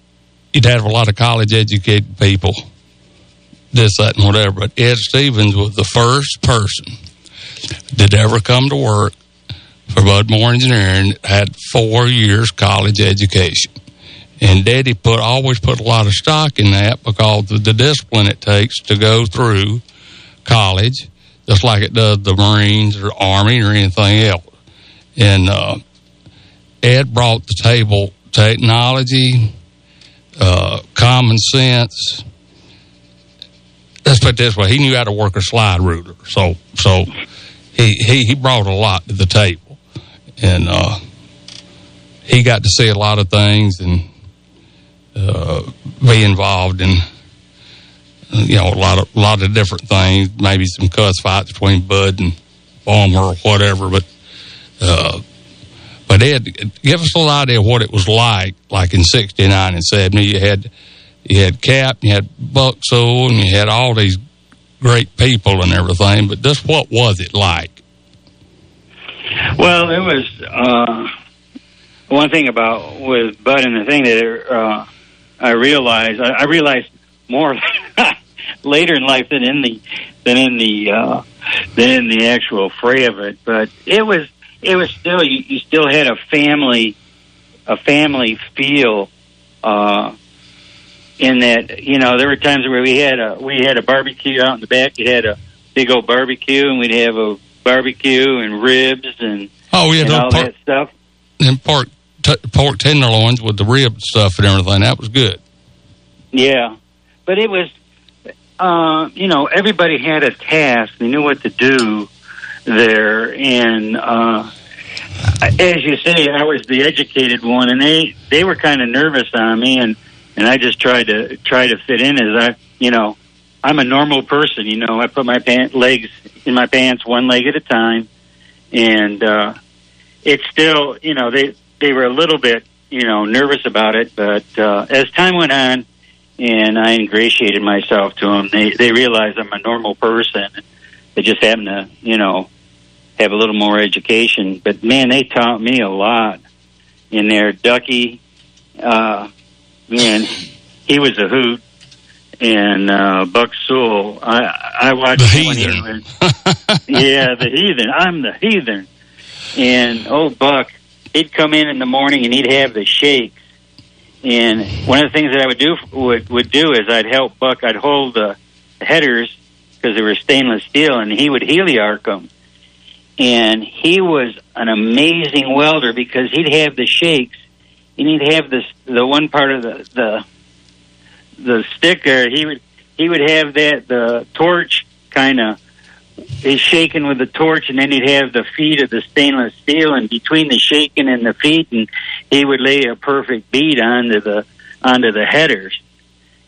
D: you'd have a lot of college educated people, this, that, and whatever. But Ed Stevens was the first person that ever come to work for Bud Budmore Engineering had four years college education. And Daddy put always put a lot of stock in that because of the discipline it takes to go through college, just like it does the Marines or Army or anything else. And uh, Ed brought the table technology, uh, common sense. Let's put it this way: he knew how to work a slide ruler, so so he he he brought a lot to the table, and uh, he got to see a lot of things and uh, be involved in you know a lot of a lot of different things. Maybe some cuss fights between Bud and Palmer or whatever, but uh, but Ed, give us a little idea of what it was like, like in '69 and '70. You had you had Cap, you had Sewell, and you had all these great people and everything. But just what was it like?
R: Well, it was uh, one thing about with Bud and the thing that uh, I realized. I, I realized more later in life than in the than in the uh, than in the actual fray of it. But it was it was still you, you still had a family a family feel uh in that you know there were times where we had a we had a barbecue out in the back you had a big old barbecue and we'd have a barbecue and ribs and
D: Oh yeah,
R: and all
D: pork,
R: that stuff
D: and pork t- pork tenderloins with the rib stuff and everything. That was good.
R: Yeah, but it was, uh, you know, everybody had a task. They knew what to do there, and uh, as you say, I was the educated one, and they they were kind of nervous on me, and and I just tried to try to fit in as I, you know, I'm a normal person. You know, I put my pant legs in my pants one leg at a time, and uh, it's still, you know, they they were a little bit, you know, nervous about it, but uh, as time went on and I ingratiated myself to them. They they realized I'm a normal person. They just happen to, you know, have a little more education. But man, they taught me a lot in there. Ducky, uh, man, he was a hoot. And uh, Buck Sewell, I I watched
D: The
R: him when yeah, the heathen. I'm the heathen. And old Buck, he'd come in in the morning and he'd have the shakes. And one of the things that I would do would would do is I'd help Buck. I'd hold the headers because they were stainless steel, and he would heliarc them. And he was an amazing welder because he'd have the shakes, and he'd have this the one part of the the the sticker. He would he would have that the torch kind of is shaking with the torch, and then he'd have the feet of the stainless steel, and between the shaking and the feet, and he would lay a perfect bead onto the onto the headers.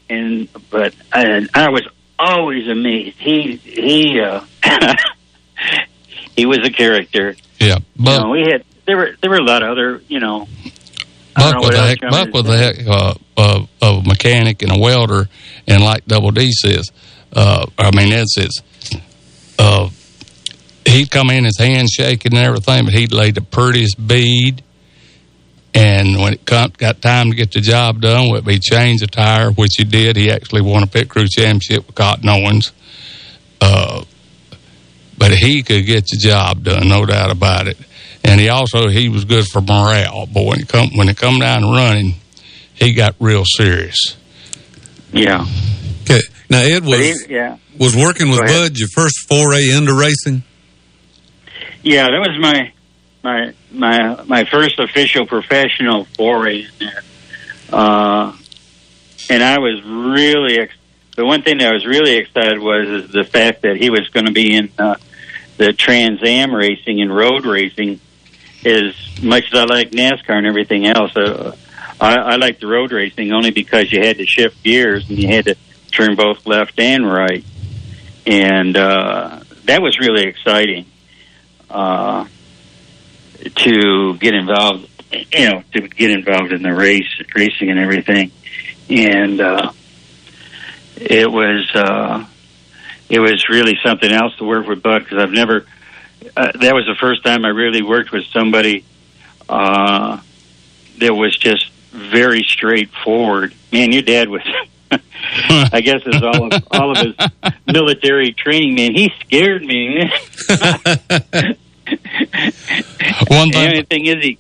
R: And but I, I was always amazed. He he uh, he was a character.
D: Yeah,
R: you know, we had there were there were a lot of other you know.
D: Buck
R: know
D: was a heck,
R: you want me
D: Buck was a heck uh, of, of a mechanic and a welder, and like Double D says, uh, I mean Ed says, uh, he'd come in his hands shaking and everything, but he'd lay the prettiest bead. And when it come, got time to get the job done, whether he changed a tire, which he did, he actually won a pit crew championship with Cotton Owens. Uh, but he could get the job done, no doubt about it. And he also he was good for morale. But when it come when it come down to running, he got real serious.
R: Yeah.
C: Okay. Now Ed was
R: he- yeah.
C: was working with Bud your first foray into racing.
R: Yeah, that was my my my my first official professional foray in there. Uh, and I was really ex- the one thing that I was really excited was is the fact that he was going to be in uh, the Trans Am racing and road racing. As much as I like NASCAR and everything else, uh, I, I like the road racing only because you had to shift gears and you had to turn both left and right, and uh, that was really exciting uh, to get involved you know, to get involved in the race, racing and everything. And, uh, it was, uh, it was really something else to work with Bud because I've never, uh, that was the first time I really worked with somebody, uh, that was just very straightforward. Man, your dad was, I guess, is all of, all of his military training. Man, he scared me.
D: One thing,
R: the thing is, he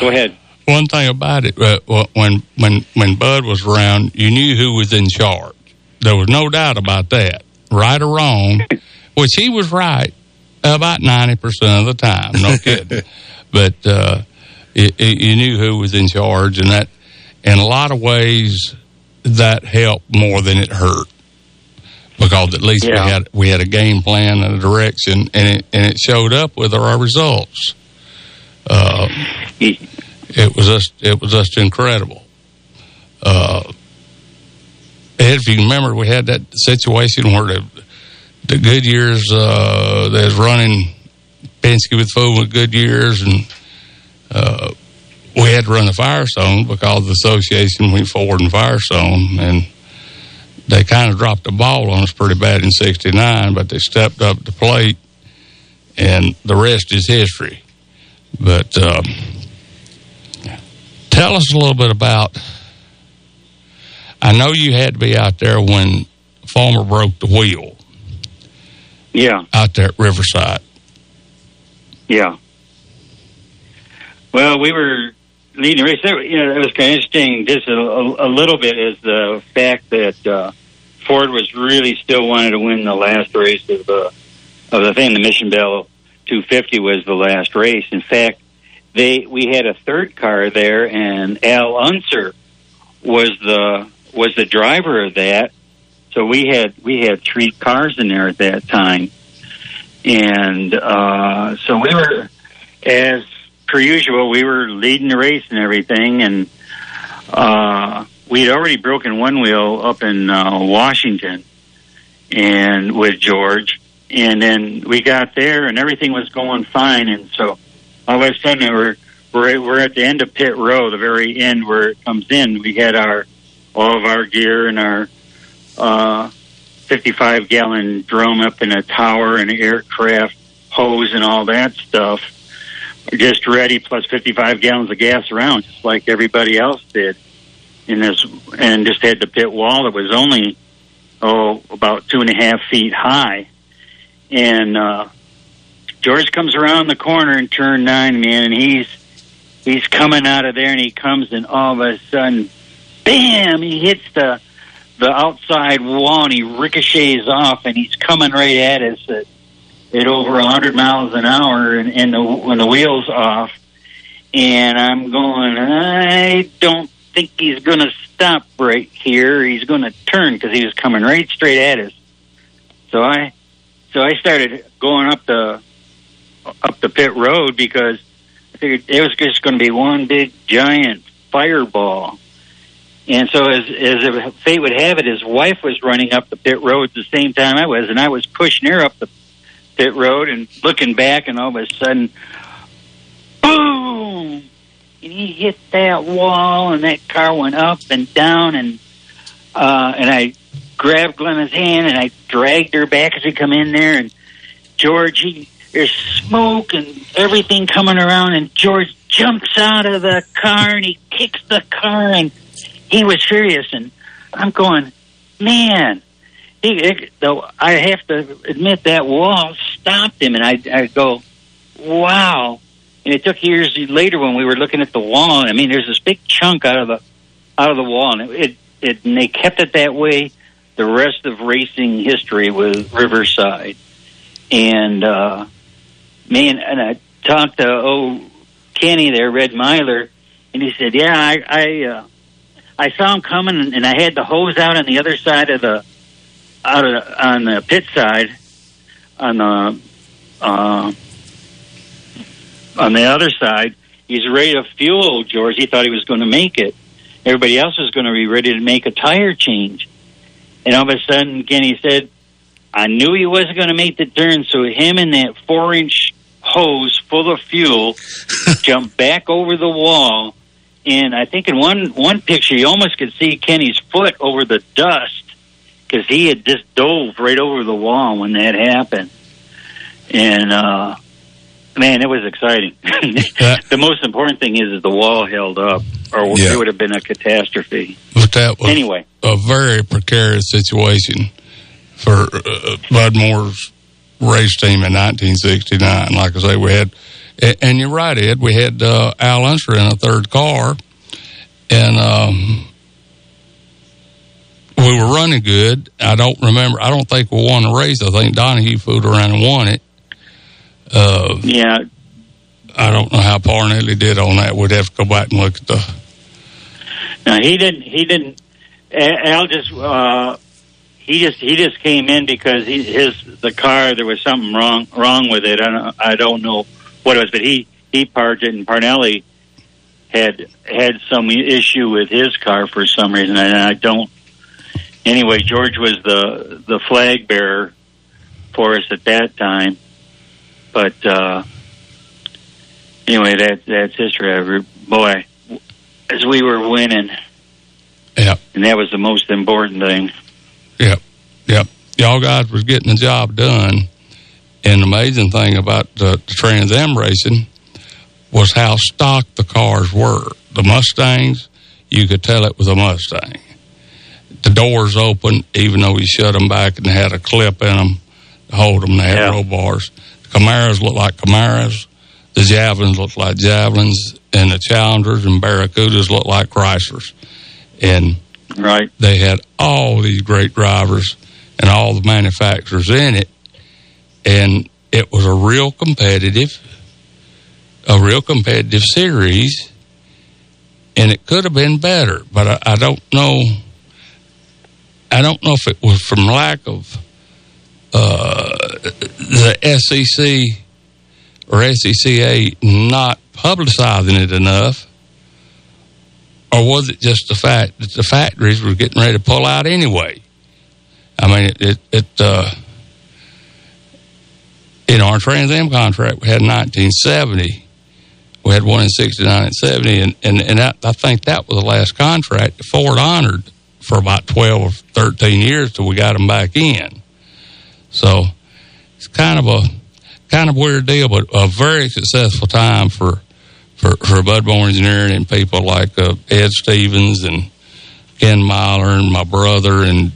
R: go ahead.
D: one thing about it, uh, when when when Bud was around, you knew who was in charge. There was no doubt about that, right or wrong. which he was right about ninety percent of the time. No kidding. but uh, it, it, you knew who was in charge, and that, in a lot of ways, that helped more than it hurt because at least
R: Yeah.
D: we had we had a game plan and a direction, and it and it showed up with our results. Uh, it was just it was just incredible. Uh, if you remember, we had that situation where the the Goodyears uh, that was running Penske with full with Goodyears, and uh, we had to run the Firestone because the association between Ford and Firestone, and they kind of dropped the ball on us pretty bad in '69, but they stepped up the plate, and the rest is history. But um, tell us a little bit about. I know you had to be out there when Follmer broke the wheel
R: Yeah,
D: out there at Riverside.
R: yeah. Well, we were leading the race. There, you know, it was kind of interesting. Just a, a, a little bit is the fact that uh, Ford was really still wanted to win the last race of the of the thing. The Mission Bell 250 was the last race. In fact, they we had a third car there, and Al Unser was the was the driver of that. So we had we had three cars in there at that time, and uh, so we were as per usual. We were leading the race and everything, and uh, we'd already broken one wheel up in uh, Washington, and with George, and then we got there, and everything was going fine, and so all of a sudden we're we're we're at the end of pit row, the very end where it comes in. We had our all of our gear and our uh, 55 gallon drum up in a tower and aircraft hose and all that stuff. Just ready, plus 55 gallons of gas around, just like everybody else did. In this, and just had the pit wall that was only oh about two and a half feet high, and uh, George comes around the corner in turn nine, man, and he's he's coming out of there, and he comes, and all of a sudden, bam! He hits the the outside wall, and he ricochets off, and he's coming right at us at, at over a hundred miles an hour, and, and the, when the wheels off, and I'm going, I don't think he's going to stop right here. He's going to turn because he was coming right straight at us. So I, so I started going up the up the pit road because I figured it was just going to be one big giant fireball. And so, as as fate would have it, his wife was running up the pit road at the same time I was, and I was pushing her up the pit road and looking back, and all of a sudden, boom! And he hit that wall, and that car went up and down, and uh, and I grabbed Glenna's hand and I dragged her back as we come in there, and George, he, there's smoke and everything coming around, and George jumps out of the car and he kicks the car, and he was furious, and I'm going, man. He, it, though I have to admit that wall stopped him, and I, I go, wow. And it took years later when we were looking at the wall. I mean, there's this big chunk out of the out of the wall, and it, it, it and they kept it that way. The rest of racing history with Riverside, and uh, man, and I talked to oh Kenny there, Red Myler, and he said, yeah, I I, uh, I saw him coming, and I had the hose out on the other side of the out of the, on the pit side on the. Uh, on the other side, he's ready to fuel George. He thought he was going to make it. Everybody else was going to be ready to make a tire change. And all of a sudden, Kenny said, I knew he wasn't going to make the turn, so him and that four inch hose full of fuel, jumped back over the wall, and I think in one one picture you almost could see Kenny's foot over the dust because he had just dove right over the wall when that happened. And uh, man, it was exciting. the most important thing is that the wall held up, or
D: Yeah.
R: it would have been a catastrophe.
D: But that was
R: Anyway.
D: a very precarious situation for uh, Bud Moore's race team in 1969. Like I say, we had, and you're right, Ed, we had uh, Al Unser in a third car, and um, we were running good. I don't remember. I don't think we won the race. I think Donohue fooled around and won it. Uh,
R: yeah.
D: I don't know how Parnelli did on that. We'd have to go back and look at the.
R: No, he didn't. He didn't. Al just. Uh, he just he just came in because he, his the car there was something wrong wrong with it. I don't I don't know what it was, but he he parked it and Parnelli had had some issue with his car for some reason, and I don't. Anyway, George was the the flag bearer for us at that time, but uh, anyway, that that's history. Boy, as we were winning,
D: yeah,
R: and that was the most important thing.
D: Yep, yep. Y'all guys was getting the job done. And the amazing thing about the, the Trans Am racing was how stock the cars were. The Mustangs, you could tell it was a Mustang. The doors open, even though you shut them back and had a clip in them to hold them. They had roll bars. The Camaros looked like Camaros. The Javelins looked like Javelins. And the Challengers and Barracudas looked like Chryslers. And
R: Right.
D: they had all these great drivers and all the manufacturers in it. And it was a real competitive, a real competitive series. And it could have been better, but I, I don't know. I don't know if it was from lack of uh, the SEC or SCCA not publicizing it enough or was it just the fact that the factories were getting ready to pull out anyway? I mean, it, it, it uh, in our Trans Am contract, we had 1970. We had one in 69 and 70, and, and, and that, I think that was the last contract Ford honored for about 12 or 13 years till we got them back in. So it's kind of a kind of weird deal, but a very successful time for for, for Bud Moore Engineering and people like uh, Ed Stevens and Ken Myler and my brother and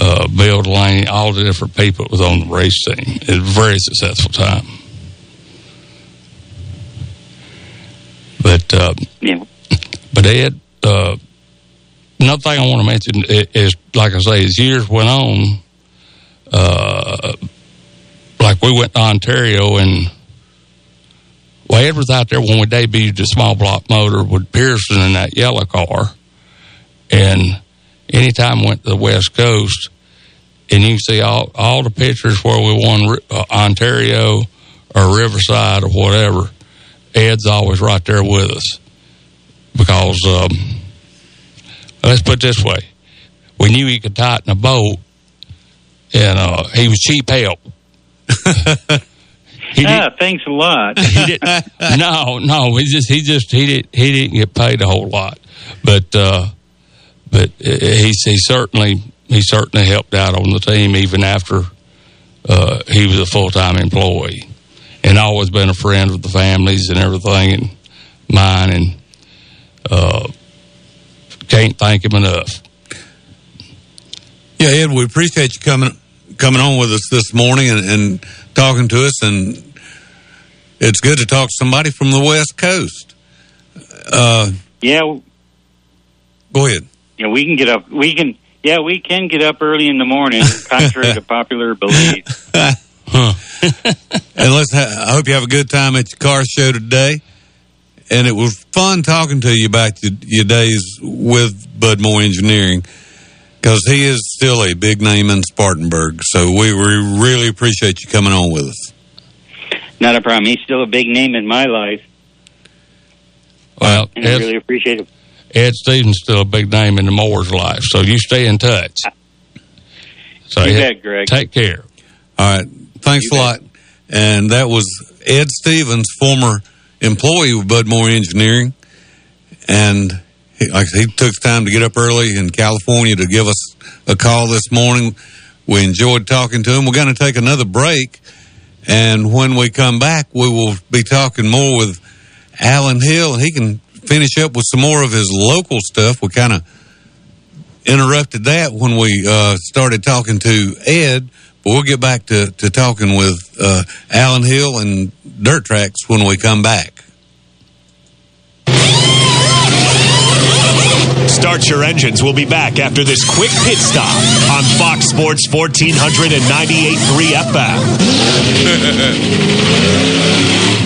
D: uh, Bill Delaney, all the different people that was on the race team. It was a very successful time. But uh, but Ed, uh, another thing I want to mention is, like I say, as years went on, uh, like we went to Ontario and well, Ed was out there when we debuted the small block motor with Pearson in that yellow car. And anytime we went to the West Coast, and you can see all, all the pictures where we won uh, Ontario or Riverside or whatever, Ed's always right there with us. Because, um, let's put it this way we knew he could tighten a boat, and uh, he was cheap help. He
R: ah, thanks a lot.
D: No, no. He just he just he didn't he didn't get paid a whole lot, but uh, but he he certainly he certainly helped out on the team even after uh, he was a full time employee, and always been a friend of the families and everything, and mine, and uh, can't thank him enough.
C: Yeah, Ed, we appreciate you coming coming on with us this morning and, and talking to us, and it's good to talk to somebody from the West Coast. Uh,
R: Yeah,
C: go ahead.
R: Yeah, we can get up. We can. Yeah, we can get up early in the morning, contrary to popular belief.
C: and let's. Ha- I hope you have a good time at your car show today. And it was fun talking to you about your, your days with Bud Moore Engineering because he is still a big name in Spartanburg. So we, we really appreciate you coming on with us.
R: Not a problem. He's still a big name in my life,
D: Well,
R: and I really appreciate it.
D: Ed Stevens still a big name in the Moore's life, so you stay in touch. So
R: You bet, Greg.
D: Take care.
C: All right. Thanks a lot. and that was Ed Stevens, former employee with Bud Moore Engineering, and he, like he took time to get up early in California to give us a call this morning. We enjoyed talking to him. We're going to take another break, and when we come back, we will be talking more with Alan Hill, he can finish up with some more of his local stuff. We kind of interrupted that when we uh, started talking to Ed, but we'll get back to, to talking with uh, Alan Hill and Dirt Tracks when we come back.
A: Start your engines. We'll be back after this quick pit stop on Fox Sports 1498.3 FM.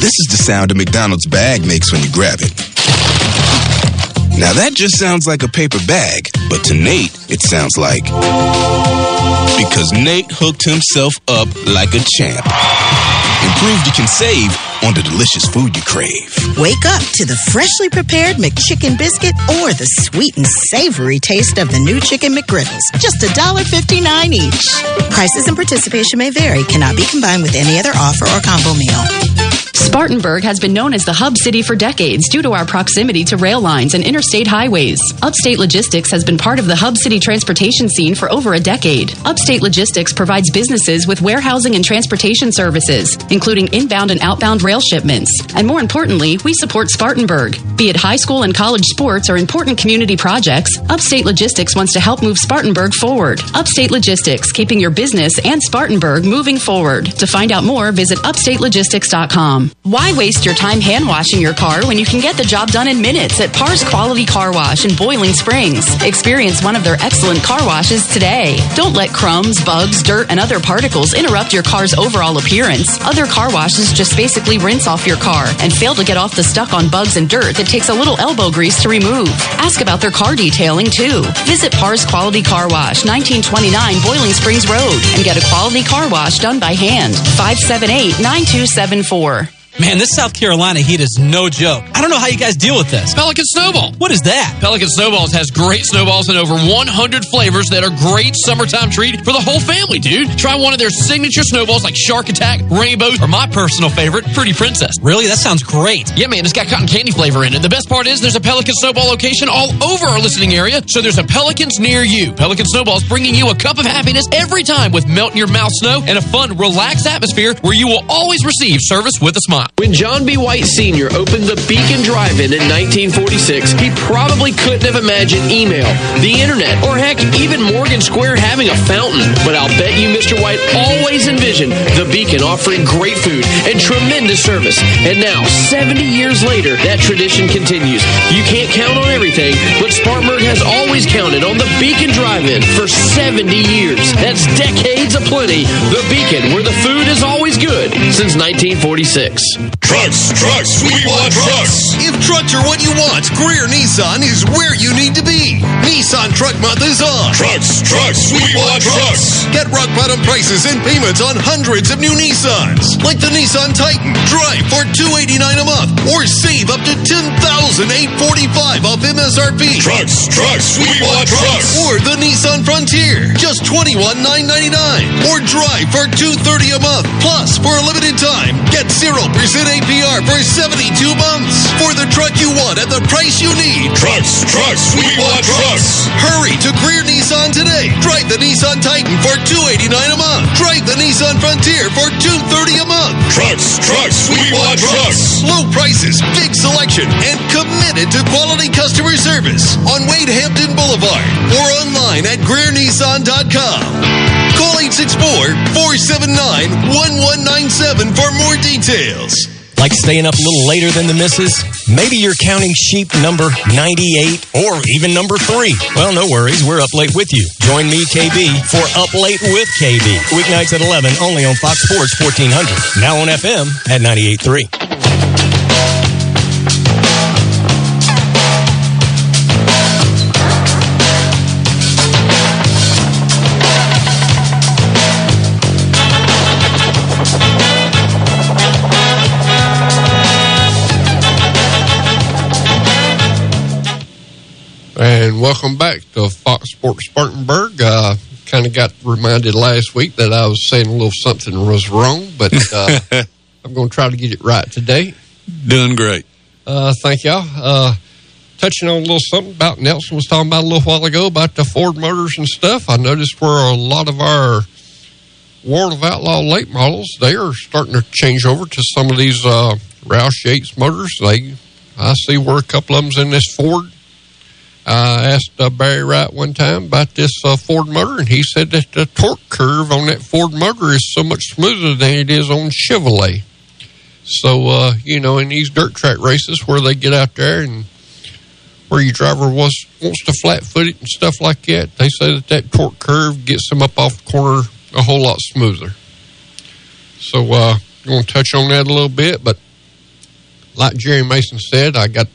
S: This is the sound a McDonald's bag makes when you grab it. Now that just sounds like a paper bag, but to Nate, it sounds like. Because Nate hooked himself up like a champ and proved you can save on the delicious food you crave.
T: Wake up to the freshly prepared McChicken biscuit or the sweet and savory taste of the new Chicken McGriddles. Just $1.59 each. Prices and participation may vary, cannot be combined with any other offer or combo meal.
N: Spartanburg has been known as the hub city for decades due to our proximity to rail lines and interstate highways. Upstate Logistics has been part of the hub city transportation scene for over a decade. Upstate Logistics provides businesses with warehousing and transportation services, including inbound and outbound rail shipments. And more importantly, we support Spartanburg. Be it high school and college sports or important community projects, Upstate Logistics wants to help move Spartanburg forward. Upstate Logistics, keeping your business and Spartanburg moving forward. To find out more, visit upstatelogistics.com. Why waste your time hand washing your car when you can get the job done in minutes at Pars Quality Car Wash in Boiling Springs? Experience one of their excellent car washes today. Don't let crumbs, bugs, dirt, and other particles interrupt your car's overall appearance. Other car washes just basically rinse off your car and fail to get off the stuck on bugs and dirt that takes a little elbow grease to remove. Ask about their car detailing too. Visit Pars Quality Car Wash, 1929 Boiling Springs Road, and get a quality car wash done by hand. 578 9274.
O: Man, this South Carolina heat is no joke. I don't know how you guys deal with this.
U: Pelican Snowball.
O: What is that?
U: Pelican Snowballs has great snowballs in over 100 flavors that are great summertime treat for the whole family, dude. Try one of their signature snowballs like Shark Attack, Rainbow, or my personal favorite, Pretty Princess.
O: Really? That sounds great.
U: Yeah, man, it's got cotton candy flavor in it. The best part is there's a Pelican Snowball location all over our listening area, so there's a Pelicans near you. Pelican Snowballs bringing you a cup of happiness every time with melt in your mouth snow and a fun, relaxed atmosphere where you will always receive service with a smile.
G: When John B. White Sr. opened the Beacon Drive-In in 1946, he probably couldn't have imagined email, the internet, or heck, even Morgan Square having a fountain. But I'll bet you Mr. White always envisioned the Beacon offering great food and tremendous service. And now, 70 years later, that tradition continues. You can't count on everything, but Spartanburg has always counted on the Beacon Drive-In for 70 years. That's decades aplenty. The Beacon, where the food is always good since 1946.
L: Trucks, trucks, we want trucks. If trucks are what you want, Greer Nissan is where you need to be. Nissan Truck Month is on. Trucks, trucks, we want trucks. Get rock bottom prices and payments on hundreds of new Nissans, like the Nissan Titan. Drive for two eighty nine a month, or save up to ten thousand eight forty five off MSRP. Trucks, trucks, we want trucks. Or the Nissan Frontier, just twenty one nine ninety nine. Or drive for two thirty a month. Plus, for a limited time, get zero percent APR for 72 months for the truck you want at the price you need. Trucks, trucks, we want trucks. Hurry to Greer Nissan today. Drive the Nissan Titan for 289 a month. Drive the Nissan Frontier for 230 a month. Trucks, trucks, we want trucks. Low prices, big selection, and committed to quality customer service on Wade Hampton Boulevard or online at GreerNissan.com. Call 864 479 1197 for more details.
V: Like staying up a little later than the missus? Maybe you're counting sheep number 98 or even number 3. Well, no worries. We're up late with you. Join me, KB, for Up Late with KB. Weeknights at 11 only on Fox Sports 1400. Now on FM at 98.3.
E: And welcome back to Fox Sports Spartanburg. Uh, kind of got reminded last week that I was saying a little something was wrong, but uh, I'm going to try to get it right today.
C: Doing great.
E: Uh, thank y'all. Uh, touching on a little something about Nelson was talking about a little while ago about the Ford motors and stuff. I noticed where a lot of our World of Outlaw late models they are starting to change over to some of these uh, Roush Yates motors. They, I see where a couple of them's in this Ford. I asked uh, Barry Wright one time about this uh, Ford motor, and he said that the torque curve on that Ford motor is so much smoother than it is on Chevrolet. So, uh, you know, in these dirt track races where they get out there and where your driver wants, wants to flat foot it and stuff like that, they say that that torque curve gets them up off the corner a whole lot smoother. So, uh, I'm going to touch on that a little bit, but like Jerry Mason said, I got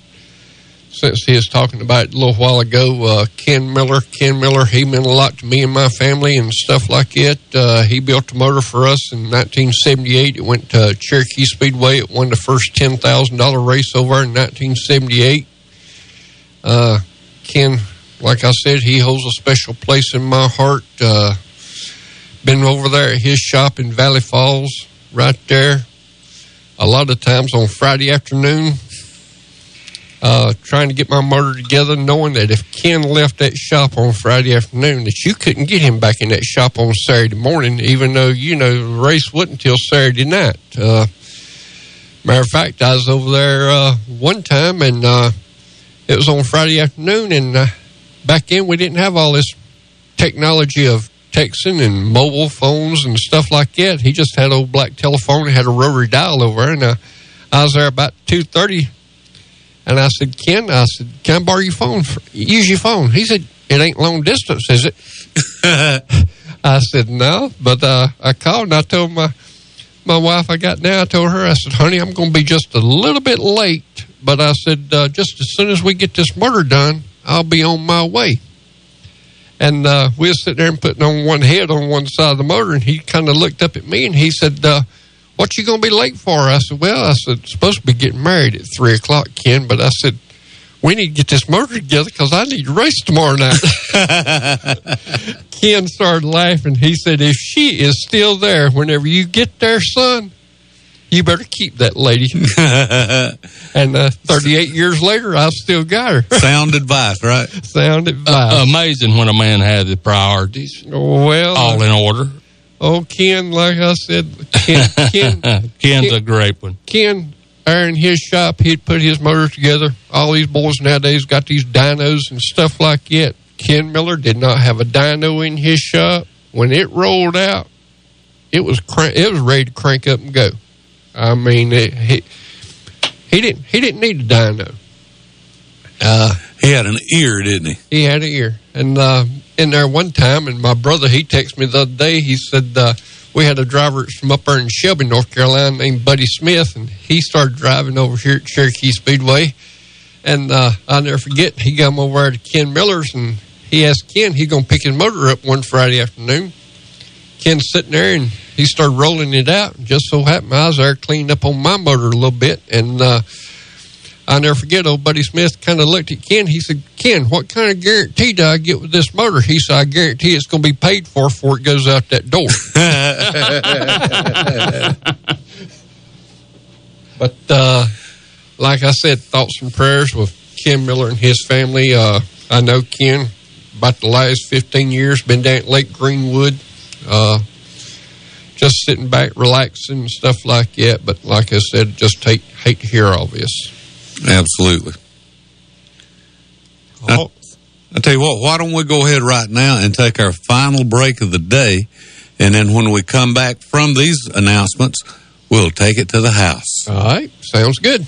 E: since he was talking about it a little while ago, uh, Ken Miller. Ken Miller, he meant a lot to me and my family and stuff like it. Uh, he built a motor for us in 1978. It went to Cherokee Speedway. It won the first $10,000 race over in 1978. Uh, Ken, like I said, he holds a special place in my heart. Uh, been over there at his shop in Valley Falls, right there. A lot of times on Friday afternoon, uh, trying to get my motor together, knowing that if Ken left that shop on Friday afternoon, that you couldn't get him back in that shop on Saturday morning, even though you know the race wasn't until Saturday night. Uh, matter of fact, I was over there uh, one time, and uh, it was on Friday afternoon, and uh, back then we didn't have all this technology of texting and mobile phones and stuff like that. He just had old black telephone and had a rotary dial over there, and uh, I was there about two thirty and I said, Ken, I said, can I borrow your phone? For, use your phone. He said, it ain't long distance, is it? I said, no, but uh, I called and I told my my wife I got now. I told her, I said, honey, I'm going to be just a little bit late, but I said, uh, just as soon as we get this murder done, I'll be on my way. And uh, we were sitting there and putting on one head on one side of the motor, and he kind of looked up at me and he said, uh, what you going to be late for? I said, well, I said, supposed to be getting married at 3 o'clock, Ken, but I said, we need to get this motor together because I need to race tomorrow night. Ken started laughing. He said, if she is still there whenever you get there, son, you better keep that lady. and uh, 38 years later, I've still got her.
C: Sound advice, right?
E: Sound advice.
D: Uh, amazing when a man has the priorities.
E: Well,
D: all in order.
E: Oh, Ken, like I said, Ken, Ken,
D: Ken's
E: Ken,
D: a great one.
E: Ken, there in his shop, he'd put his motors together. All these boys nowadays got these dynos and stuff like that. Ken Miller did not have a dyno in his shop. When it rolled out, it was crank, it was ready to crank up and go. I mean, it, he he didn't he didn't need a dyno.
C: Uh, he had an ear, didn't he?
E: He had an ear, and uh, in there one time, and my brother he texted me the other day. He said uh, we had a driver from up there in Shelby, North Carolina, named Buddy Smith, and he started driving over here at Cherokee Speedway. And uh, I'll never forget, he come over there to Ken Miller's, and he asked Ken he going to pick his motor up one Friday afternoon. Ken's sitting there, and he started rolling it out. And just so happened I was there cleaning up on my motor a little bit, and uh, I'll never forget, old Buddy Smith kind of looked at Ken. He said, Ken, what kind of guarantee do I get with this motor? He said, I guarantee it's going to be paid for before it goes out that door. but uh, like I said, thoughts and prayers with Ken Miller and his family. Uh, I know Ken, about the last 15 years, been down at Lake Greenwood. Uh, just sitting back, relaxing, and stuff like that. But like I said, just hate, hate to hear all this.
C: Absolutely. I, I tell you what, why don't we go ahead right now and take our final break of the day, and then when we come back from these announcements, we'll take it to the house.
E: All right, sounds good.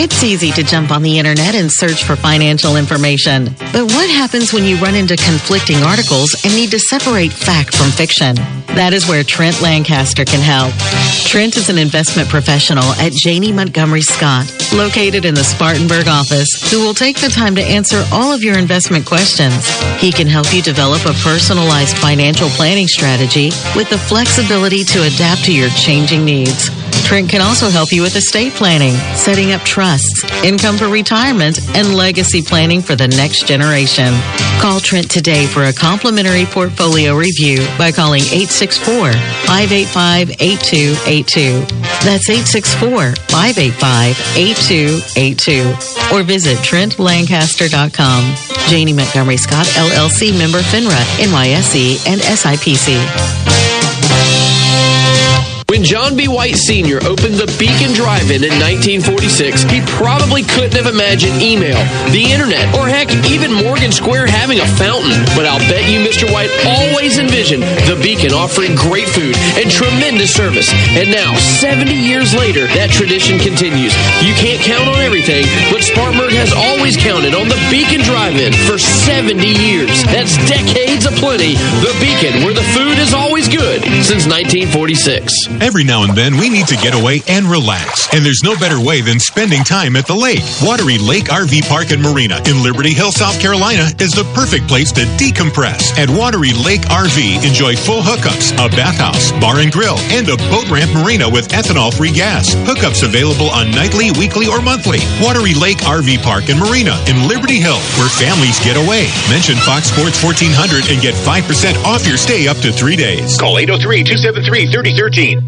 P: It's easy to jump on the internet and search for financial information. But what happens when you run into conflicting articles and need to separate fact from fiction? That is where Trent Lancaster can help. Trent is an investment professional at Janney Montgomery Scott, located in the Spartanburg office, who will take the time to answer all of your investment questions. He can help you develop a personalized financial planning strategy with the flexibility to adapt to your changing needs. Trent can also help you with estate planning, setting up trusts, income for retirement, and legacy planning for the next generation. Call Trent today for a complimentary portfolio review by calling 864 585 8282. That's 864 585 8282. Or visit TrentLancaster.com. Janney Montgomery Scott, LLC member FINRA, NYSE, and SIPC.
G: When John B. White Sr. opened the Beacon Drive-In in 1946, he probably couldn't have imagined email, the internet, or heck, even Morgan Square having a fountain. But I'll bet you Mr. White always envisioned the Beacon offering great food and tremendous service. And now, 70 years later, that tradition continues. You can't count on everything, but Spartanburg has always counted on the Beacon Drive-In for 70 years. That's decades of plenty. The Beacon, where the food is always good since 1946.
J: Every now and then, we need to get away and relax. And there's no better way than spending time at the lake. Wateree Lake RV Park and Marina in Liberty Hill, South Carolina is the perfect place to decompress. At Wateree Lake RV, enjoy full hookups, a bathhouse, bar and grill, and a boat ramp marina with ethanol free gas. Hookups available on nightly, weekly, or monthly. Wateree Lake RV Park and Marina in Liberty Hill, where families get away. Mention Fox Sports 1400 and get 5% off your stay up to three days.
W: Call 803 273 3013.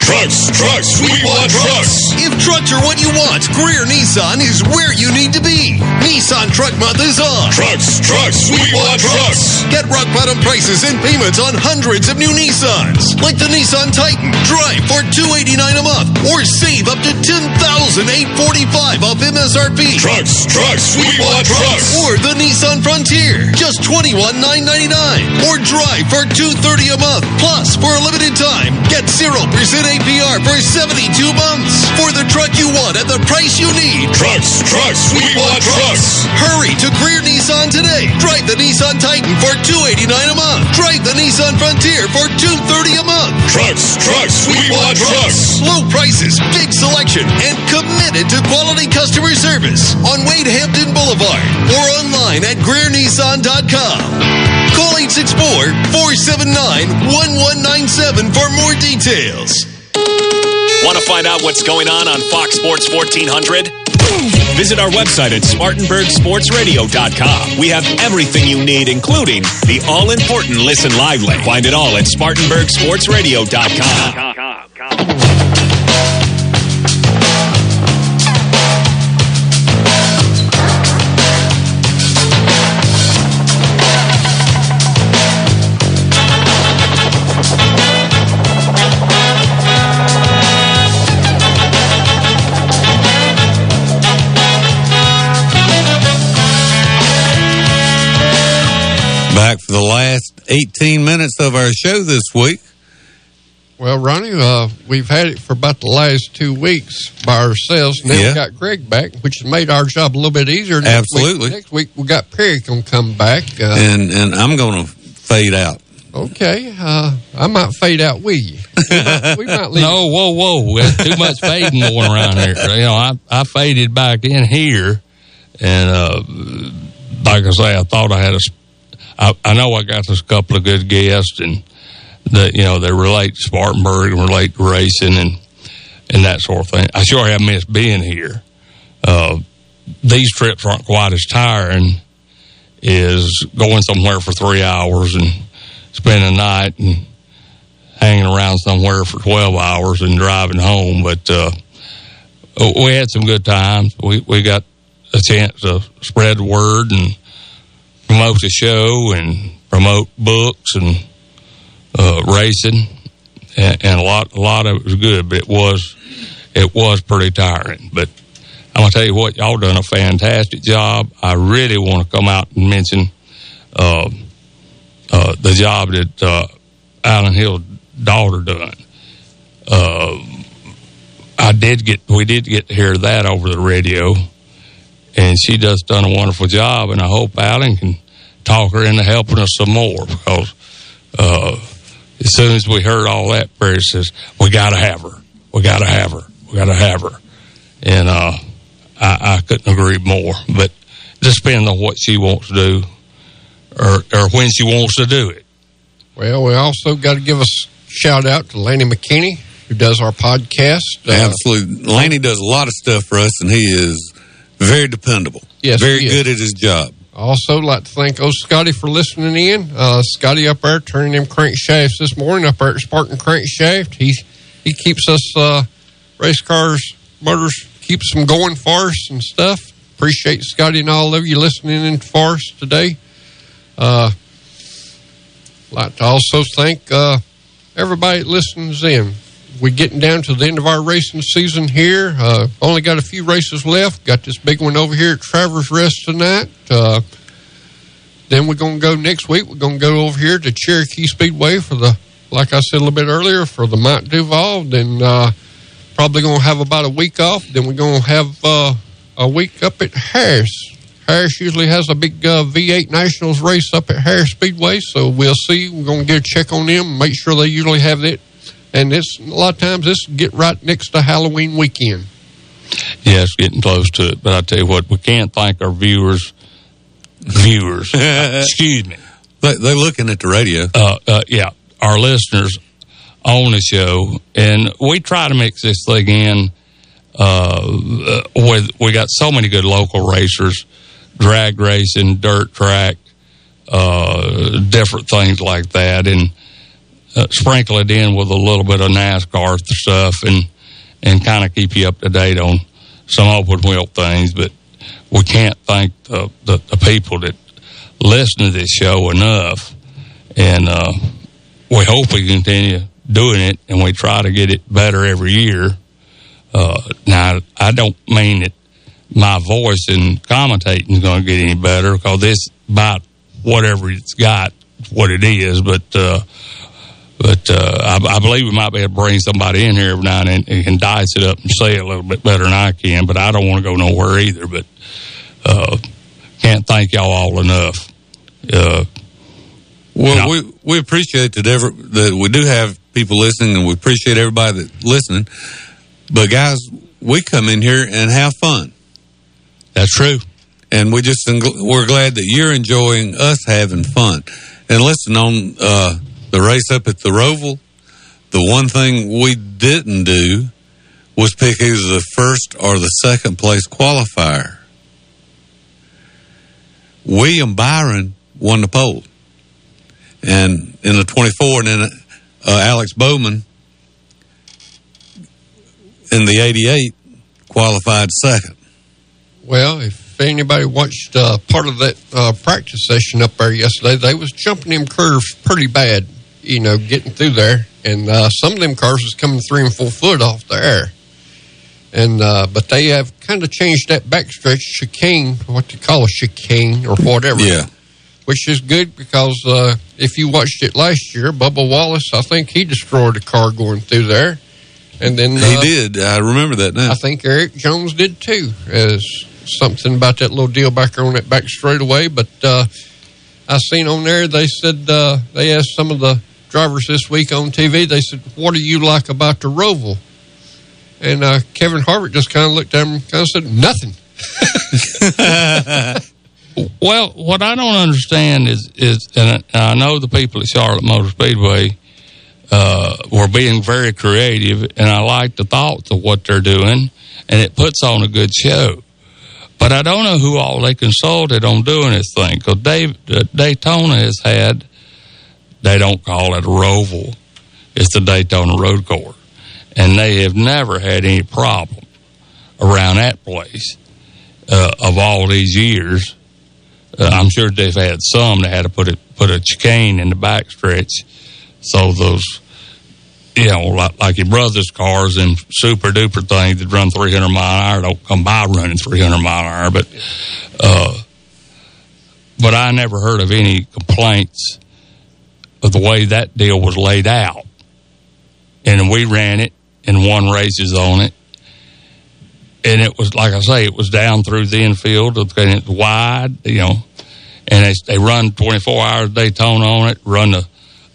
L: Trucks, trucks, we want trucks. If trucks are what you want, Greer Nissan is where you need to be. Nissan Truck Month is on.
W: Trucks, trucks, we want trucks.
L: Get rock bottom prices and payments on hundreds of new Nissans, like the Nissan Titan. Drive for two eighty nine a month, or save up to ten thousand eight forty five off MSRP.
W: Trucks, trucks, we want trucks.
L: Or the Nissan Frontier, just twenty one nine ninety nine. Or drive for two thirty a month. Plus, for a limited time, get zero percent APR for 72 months for the truck you want at the price you need.
W: Trucks, trucks, we want trucks.
L: Hurry to Greer Nissan today. Drive the Nissan Titan for 289 a month. Drive the Nissan Frontier for 230 a month.
W: Trucks, trucks, we want trucks.
L: Low prices, big selection, and committed to quality customer service on Wade Hampton Boulevard or online at GreerNissan.com. Call 864-479-1197 for more details.
A: Want to find out what's going on on Fox Sports 1400? Visit our website at SpartanburgSportsRadio.com. We have everything you need, including the all important Listen Live link. Find it all at SpartanburgSportsRadio.com.
C: the last 18 minutes of our show this week.
E: Well, Ronnie, uh, we've had it for about the last two weeks by ourselves. Now
C: Yeah.
E: we got Greg back, which has made our job a little bit easier. Next
C: Absolutely.
E: Week, next week we got Perry going to come back. Uh,
C: and and I'm going to fade out.
E: okay, uh, I might fade out with you. We might, we might leave.
D: No, whoa, whoa. There's too much fading going around here. You know, I, I faded back in here, and uh, like I say, I thought I had a. I, I know I got this couple of good guests, and that you know they relate to Spartanburg and relate to racing and and that sort of thing. I sure have missed being here. Uh, these trips aren't quite as tiring as going somewhere for three hours and spending the night and hanging around somewhere for 12 hours and driving home. But uh, we had some good times. We, we got a chance to spread the word and promote the show and promote books and uh, racing. And, and a lot, a lot of it was good, but it was, it was pretty tiring. But I'm gonna tell you what, y'all done a fantastic job. I really want to come out and mention uh, uh, the job that uh, Alan Hill's daughter done. Uh, I did get we did get to hear that over the radio, and she does done a wonderful job. And I hope Alan can talk her into helping us some more because uh, as soon as we heard all that, Barry says we got to have her, we got to have her, we got to have her, and uh, I, I couldn't agree more. But it just depends on what she wants to do, or or when she wants to do it.
E: Well, we also got to give a shout out to Laney McKinney, who does our podcast. Uh,
C: Absolutely. Laney does a lot of stuff for us, and he is very dependable.
E: Yes,
C: Very good at his job.
E: Also, like to thank old Scotty for listening in. Uh, Scotty up there turning them crankshafts this morning up there at Spartan Crankshaft. He he keeps us uh, race cars, motors, keeps them going for us and stuff. Appreciate Scotty and all of you listening in for us today. Uh, like to also thank uh, everybody that listens in. We're getting down to the end of our racing season here. Uh, only got a few races left. Got this big one over here at Travelers Rest tonight. Uh, then we're going to go next week. We're going to go over here to Cherokee Speedway for the, like I said a little bit earlier, for the Mount Duval. Then uh, probably going to have about a week off. Then we're going to have uh, a week up at Harris. Harris usually has a big uh, V8 Nationals race up at Harris Speedway, so we'll see. We're going to get a check on them, make sure they usually have it. And this a lot of times this get right next to Halloween weekend.
D: Yeah, getting close to it. But I tell you what, we can't thank our viewers. Viewers, excuse me.
C: They, they're looking at the radio.
D: Uh, uh, yeah, our listeners on the show, and we try to mix this thing in. Uh, with we got so many good local racers, drag racing, dirt track, uh, different things like that, and uh, sprinkle it in with a little bit of NASCAR stuff, and and kind of keep you up to date on some open wheel things. But we can't thank the, the, the people that listen to this show enough, and uh, we hope we continue doing it, and we try to get it better every year. Uh, now, I don't mean that my voice and commentating is going to get any better because this about whatever it's got, what it is, but. But uh, I, I believe we might be able to bring somebody in here every now and then and dice it up and say it a little bit better than I can. But I don't want to go nowhere either. But uh, can't thank y'all all enough. Uh,
C: Well, we we appreciate that ever that we do have people listening, and we appreciate everybody that's listening. But guys, we come in here and have fun.
D: That's true,
C: and we just we're glad that you're enjoying us having fun. And listen, on uh, the race up at the Roval, the one thing we didn't do was pick either the first or the second place qualifier. William Byron won the pole, and in the 24, and then uh, Alex Bowman in the 88 qualified second.
E: Well, if anybody watched uh, part of that uh, practice session up there yesterday, they was jumping them curves pretty bad. You know, getting through there, and uh, some of them cars was coming three and four foot off the air. And uh, but they have kind of changed that backstretch chicane, what they call a chicane or whatever.
C: Yeah.
E: Which is good because uh, if you watched it last year, Bubba Wallace, I think he destroyed a car going through there. And then
C: He
E: uh,
C: did. I remember that now.
E: I think Erik Jones did too. As something about that little deal back on that back straightaway. But uh, I seen on there they said uh, they asked some of the drivers this week on TV. They said, "What do you like about the Roval?" And uh, Kevin Harvick just kind of looked at him, and kind of said, "Nothing."
D: Well, what I don't understand is is, and I know the people at Charlotte Motor Speedway uh, were being very creative, and I like the thoughts of what they're doing, and it puts on a good show. But I don't know who all they consulted on doing this thing because uh, Daytona has had. They don't call it a Roval; it's the Daytona Road Course, and they have never had any problem around that place uh, of all these years. Uh, I'm sure they've had some that had to put it put a chicane in the backstretch, so those you know like, like your brother's cars and super duper things that run 300 mile an hour don't come by running 300 mile an hour, but uh, but I never heard of any complaints of the way that deal was laid out. And we ran it and won races on it. And it was, like I say, it was down through the infield and it's wide, you know. And they, they run 24 hours Daytona on it, run the,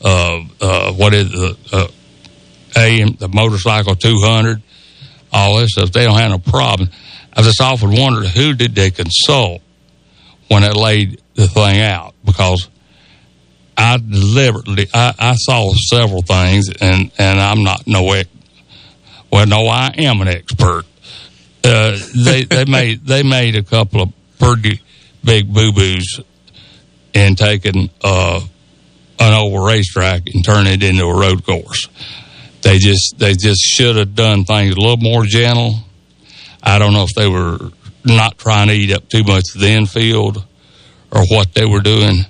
D: uh, uh, what is the, uh, AM, the motorcycle 200, all this stuff. They don't have no problem. I just often wondered who did they consult when they laid the thing out because I deliberately I, I saw several things and and I'm not no ex- well no I am an expert. Uh, they they made they made a couple of pretty big boo boos in taking uh, an old racetrack and turning it into a road course. They just they just should have done things a little more gentle. I don't know if they were not trying to eat up too much of the infield or what they were doing.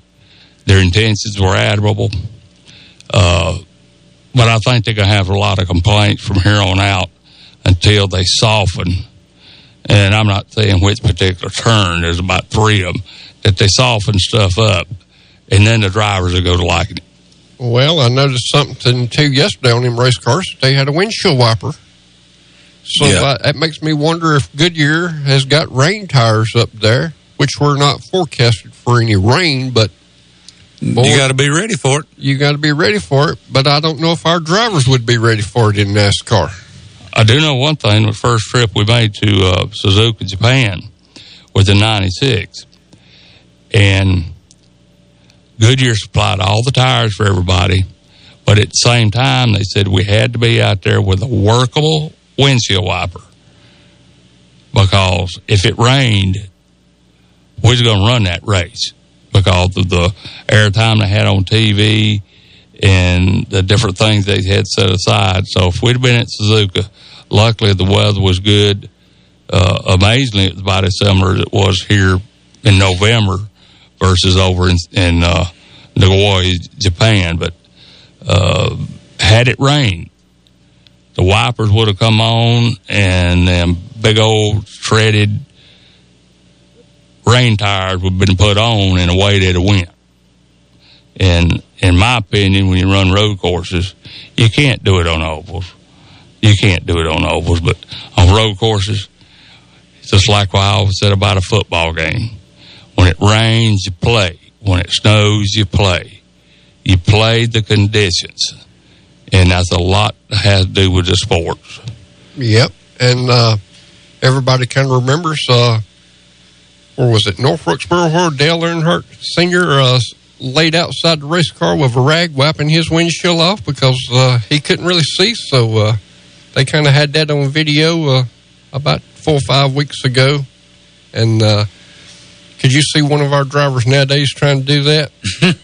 D: Their intentions were admirable. Uh, but I think they're going to have a lot of complaints from here on out until they soften. And I'm not saying which particular turn, there's about three of them, that they soften stuff up. And then the drivers will go to liking it.
E: Well, I noticed something too yesterday on them race cars. They had a windshield wiper. So
C: Yeah.
E: uh, that makes me wonder if Goodyear has got rain tires up there, which were not forecasted for any rain, but
C: you got to be ready for it.
E: You got to be ready for it, but I don't know if our drivers would be ready for it in NASCAR.
D: I do know one thing. The first trip we made to uh, Suzuka, Japan, was in '96, and Goodyear supplied all the tires for everybody. But at the same time, they said we had to be out there with a workable windshield wiper because if it rained, we was going to run that race because of the airtime they had on TV and the different things they had set aside. So if we'd been at Suzuka, luckily the weather was good. Uh, amazingly, it was about as similar as it was here in November versus over in, in uh, Nagoya, Japan. But uh, had it rained, the wipers would have come on and them big old shredded rain tires would have been put on and away they'd have went. And in my opinion, when you run road courses, you can't do it on ovals. You can't do it on ovals, but on road courses, it's just like what I always said about a football game. When it rains, you play. When it snows, you play. You play the conditions. And that's a lot that has to do with the sports.
E: Yep, and uh, everybody kind of remembers, uh, or was it Norfolk where Dale Earnhardt Sr. Uh, laid outside the race car with a rag wiping his windshield off because uh, he couldn't really see. So uh, they kind of had that on video uh, about four or five weeks ago. And uh, could you see one of our drivers nowadays trying to do that?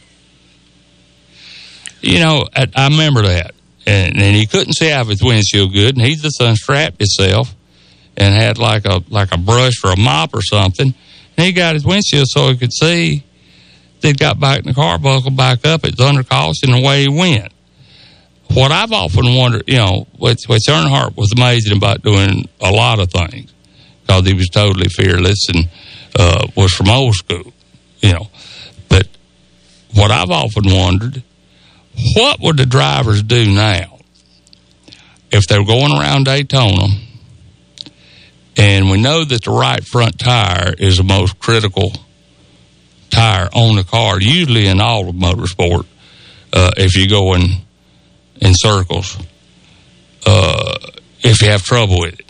D: You know, I, I remember that. And, and he couldn't see out of his windshield good, and he's the son strapped himself and had like a like a brush or a mop or something. He got his windshield so he could see. Then got back in the car, buckled back up, it's under caution, and away he went. What I've often wondered, you know, what, what Earnhardt was amazing about doing a lot of things because he was totally fearless and uh, was from old school, you know. But what I've often wondered, what would the drivers do now if they're going around Daytona and we know that the right front tire is the most critical tire on the car, usually in all of motorsport, uh, if you go in, in circles, uh, if you have trouble with it.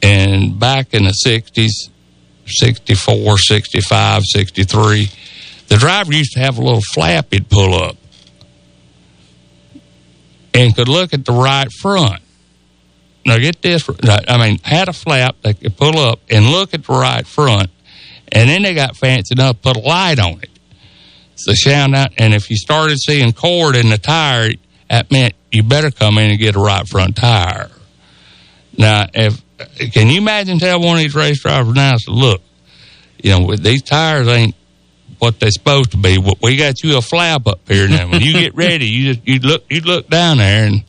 D: And back in the 60s, 64, 65, 63, the driver used to have a little flap he'd pull up and could look at the right front. Now get this, I mean, had a flap they could pull up and look at the right front, and then they got fancy enough to put a light on it. So sound out, and if you started seeing cord in the tire, that meant you better come in and get a right front tire. Now, if can you imagine tell one of these race drivers now, so look, you know, these tires ain't what they're supposed to be. We got you a flap up here now. When you get ready, you just you look you look down there and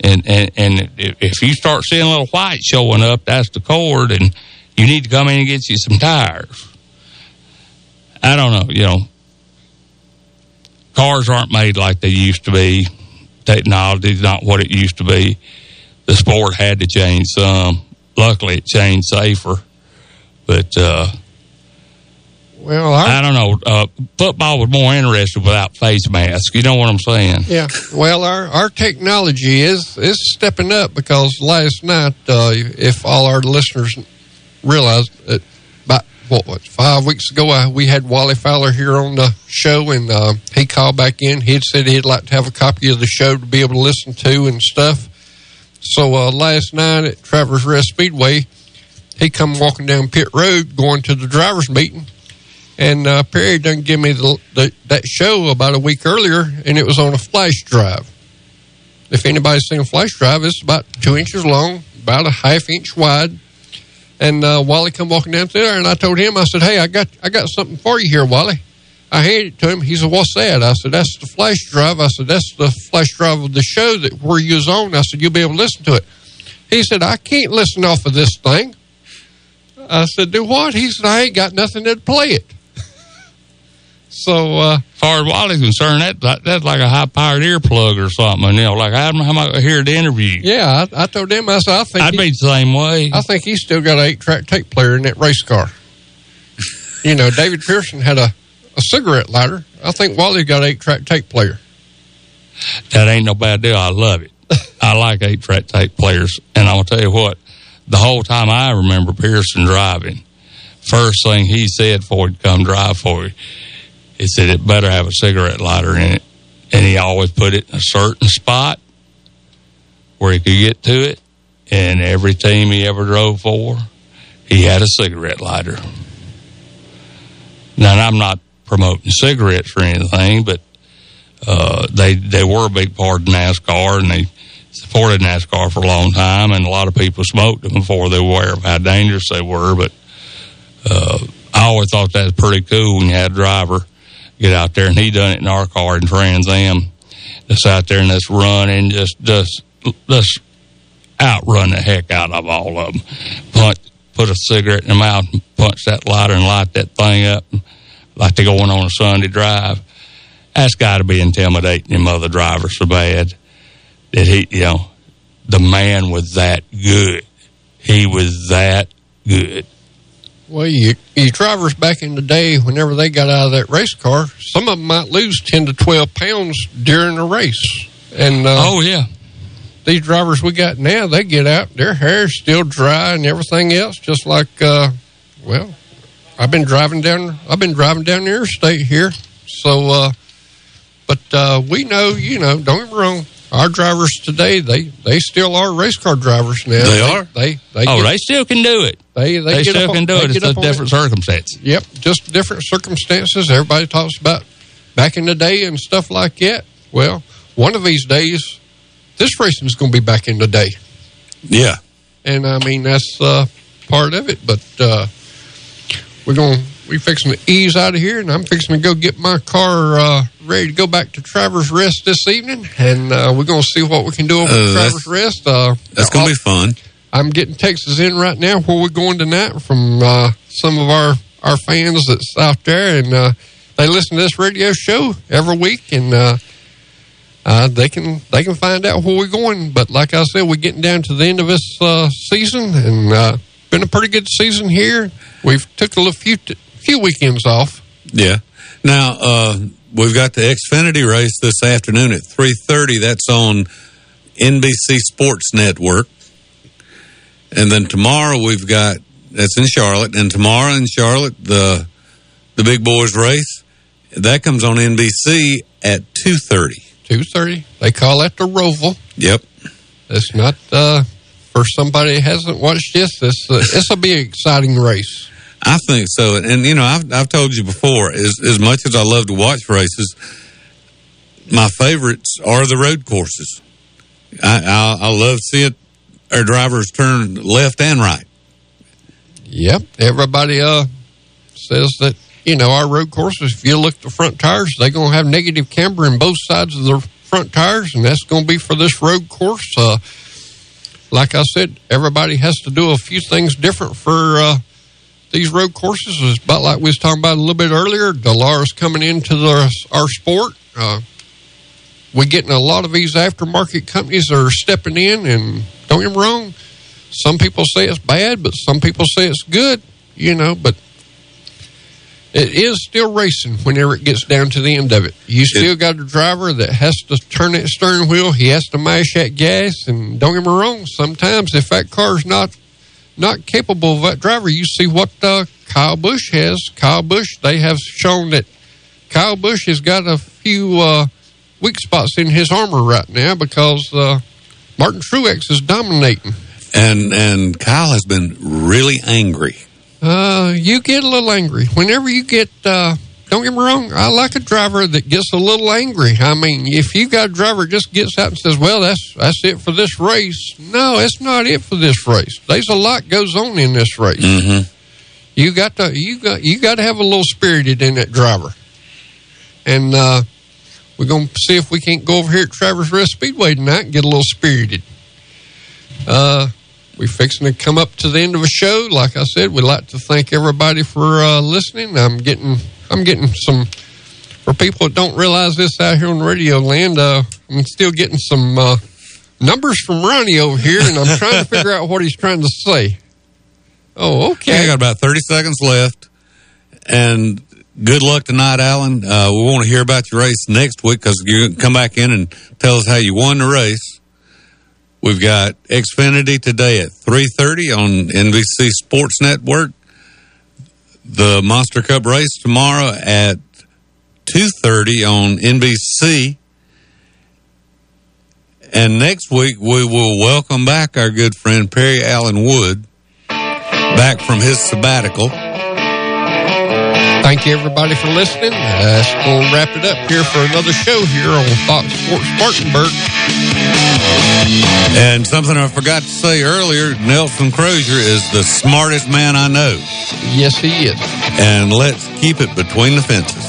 D: and and and if you start seeing a little white showing up, that's the cord, and you need to come in and get you some tires. I don't know, you know. cars aren't made like they used to be. Technology's not what it used to be. The sport had to change some. Luckily, it changed safer. But uh,
E: well,
D: I don't know. Uh, football was more interesting without face masks. You know what I'm saying?
E: Yeah. Well, our our technology is is stepping up because last night, uh, if all our listeners realize that about what was five weeks ago, uh, we had Wally Fowler here on the show, and uh, he called back in. He had said he'd like to have a copy of the show to be able to listen to and stuff. So uh, last night at Travelers Rest Speedway, he come walking down pit road going to the drivers meeting and uh, Perry done give me the, the, that show about a week earlier, and it was on a flash drive. If anybody's seen a flash drive, it's about two inches long, about a half inch wide. And uh, Wally come walking down there, and I told him, I said, "Hey, I got I got something for you here, Wally." I handed it to him. He said, "What's that?" I said, "That's the flash drive." I said, "That's the flash drive of the show that where you was on." I said, "You'll be able to listen to it." He said, "I can't listen off of this thing." I said, "Do what?" He said, "I ain't got nothing to play it." So, uh,
D: as far as Wally's concerned, that, that that's like a high powered earplug or something. You know, like how, how am I going to hear the interview?
E: Yeah, I, I told him, I said, I think
D: I'd
E: he,
D: be the same way.
E: I think he's still got an eight track tape player in that race car. you know, David Pearson had a, a cigarette lighter. I think Wally got an eight track tape player.
D: That ain't no bad deal. I love it. I like eight track tape players, and I'm gonna tell you what. The whole time I remember Pearson driving, first thing he said before he'd come drive for you, he said it better have a cigarette lighter in it, and he always put it in a certain spot where he could get to it. And every team he ever drove for, he had a cigarette lighter. Now, I'm not promoting cigarettes or anything, but uh, they they were a big part of NASCAR, and they supported NASCAR for a long time. And a lot of people smoked them before they were aware of how dangerous they were. But uh, I always thought that was pretty cool when you had a driver get out there, and he done it in our car in Trans Am. Just out there and just run and just just just outrun the heck out of all of them. Punch, put a cigarette in the mouth, and punch that lighter, and light that thing up like they're going on a Sunday drive. That's got to be intimidating them other drivers so bad that he, you know, the man was that good. He was that good.
E: Well, you, you drivers back in the day, whenever they got out of that race car, some of them might lose 10 to 12 pounds during the race. And uh,
D: Oh, yeah.
E: these drivers we got now, they get out, their hair's still dry and everything else, just like, uh, well, I've been driving down, I've been driving down the interstate here. So, uh, but uh, we know, you know, don't get me wrong, our drivers today, they, they still are race car drivers now.
D: They are?
E: They, they
D: oh,
E: get-
D: they still can do it.
E: They,
D: They,
E: get
D: still
E: up
D: can do it. It's
E: get
D: just
E: up on
D: different circumstances.
E: Yep, just different circumstances. Everybody talks about back in the day and stuff like that. Well, one of these days, this racing is going to be back in the day.
C: Yeah.
E: And I mean, that's uh, part of it. But uh, we're going to, we fixing to ease out of here, and I'm fixing to go get my car uh, ready to go back to Travelers Rest this evening. And uh, we're going to see what we can do over
C: Uh,
E: at Travelers Rest. Uh,
C: That's going to be fun.
E: I'm getting texts in right now where we're going tonight from uh, some of our, our fans that's out there, and uh, they listen to this radio show every week, and uh, uh, they can they can find out where we're going. But like I said, we're getting down to the end of this uh, season, and uh, been a pretty good season here. We've took a little few few weekends off.
C: Yeah. Now uh, we've got the Xfinity race this afternoon at three thirty. That's on NBC Sports Network, and then tomorrow we've got that's in Charlotte, and tomorrow in Charlotte the the big boys race that comes on NBC at two thirty.
E: Two thirty. They call that the Roval.
C: Yep.
E: It's not uh, for somebody that hasn't watched this. This uh, this will be an exciting race.
C: I think so, and you know, I've I've told you before, as as much as I love to watch races, my favorites are the road courses. I I, I love seeing our drivers turn left and right.
E: Yep. Everybody uh says that you know our road courses. If you look at the front tires, they're going to have negative camber in both sides of the front tires, and that's going to be for this road course. Uh, like I said, everybody has to do a few things different for uh, these road courses is about like we was talking about a little bit earlier. Dolores coming into the, our sport. Uh, we're getting a lot of these aftermarket companies that are stepping in, and don't get me wrong, some people say it's bad, but some people say it's good, you know, but it is still racing whenever it gets down to the end of it. You still got a driver that has to turn that steering wheel, he has to mash that gas, and don't get me wrong, sometimes if that car's not not capable of that driver, you see what uh, Kyle Busch has. Kyle Busch, they have shown that Kyle Busch has got a few uh, weak spots in his armor right now because uh, Martin Truex is dominating.
C: And and Kyle has been really angry.
E: Uh, you get a little angry whenever you get. Uh, don't get me wrong. I like a driver that gets a little angry. I mean, if you got a driver just gets out and says, "Well, that's that's it for this race," no, it's not it for this race. There's a lot goes on in this race.
C: Mm-hmm.
E: You got to you got you got to have a little spirited in that driver. And uh, we're going to see if we can't go over here at Travelers Rest Speedway tonight and get a little spirited. Uh, we're fixing to come up to the end of a show. Like I said, we'd like to thank everybody for uh, listening. I'm getting I'm getting some for people that don't realize this out here on radio land. Uh, I'm still getting some uh, numbers from Ronnie over here, and I'm trying to figure out what he's trying to say. Oh, okay.
C: I got about 30 seconds left. And good luck tonight, Alan. Uh, we want to hear about your race next week because you're come back in and tell us how you won the race. We've got Xfinity today at 3.30 on NBC Sports Network. The Monster Cup race tomorrow at 2.30 on NBC. And next week, we will welcome back our good friend Perry Allen Wood back from his sabbatical.
E: Thank you, everybody, for listening. That's going to wrap it up here for another show here on Fox Sports Spartanburg.
C: And something I forgot to say earlier Nelson Crozier is the smartest man I know.
E: Yes, he is.
C: And let's keep it between the fences.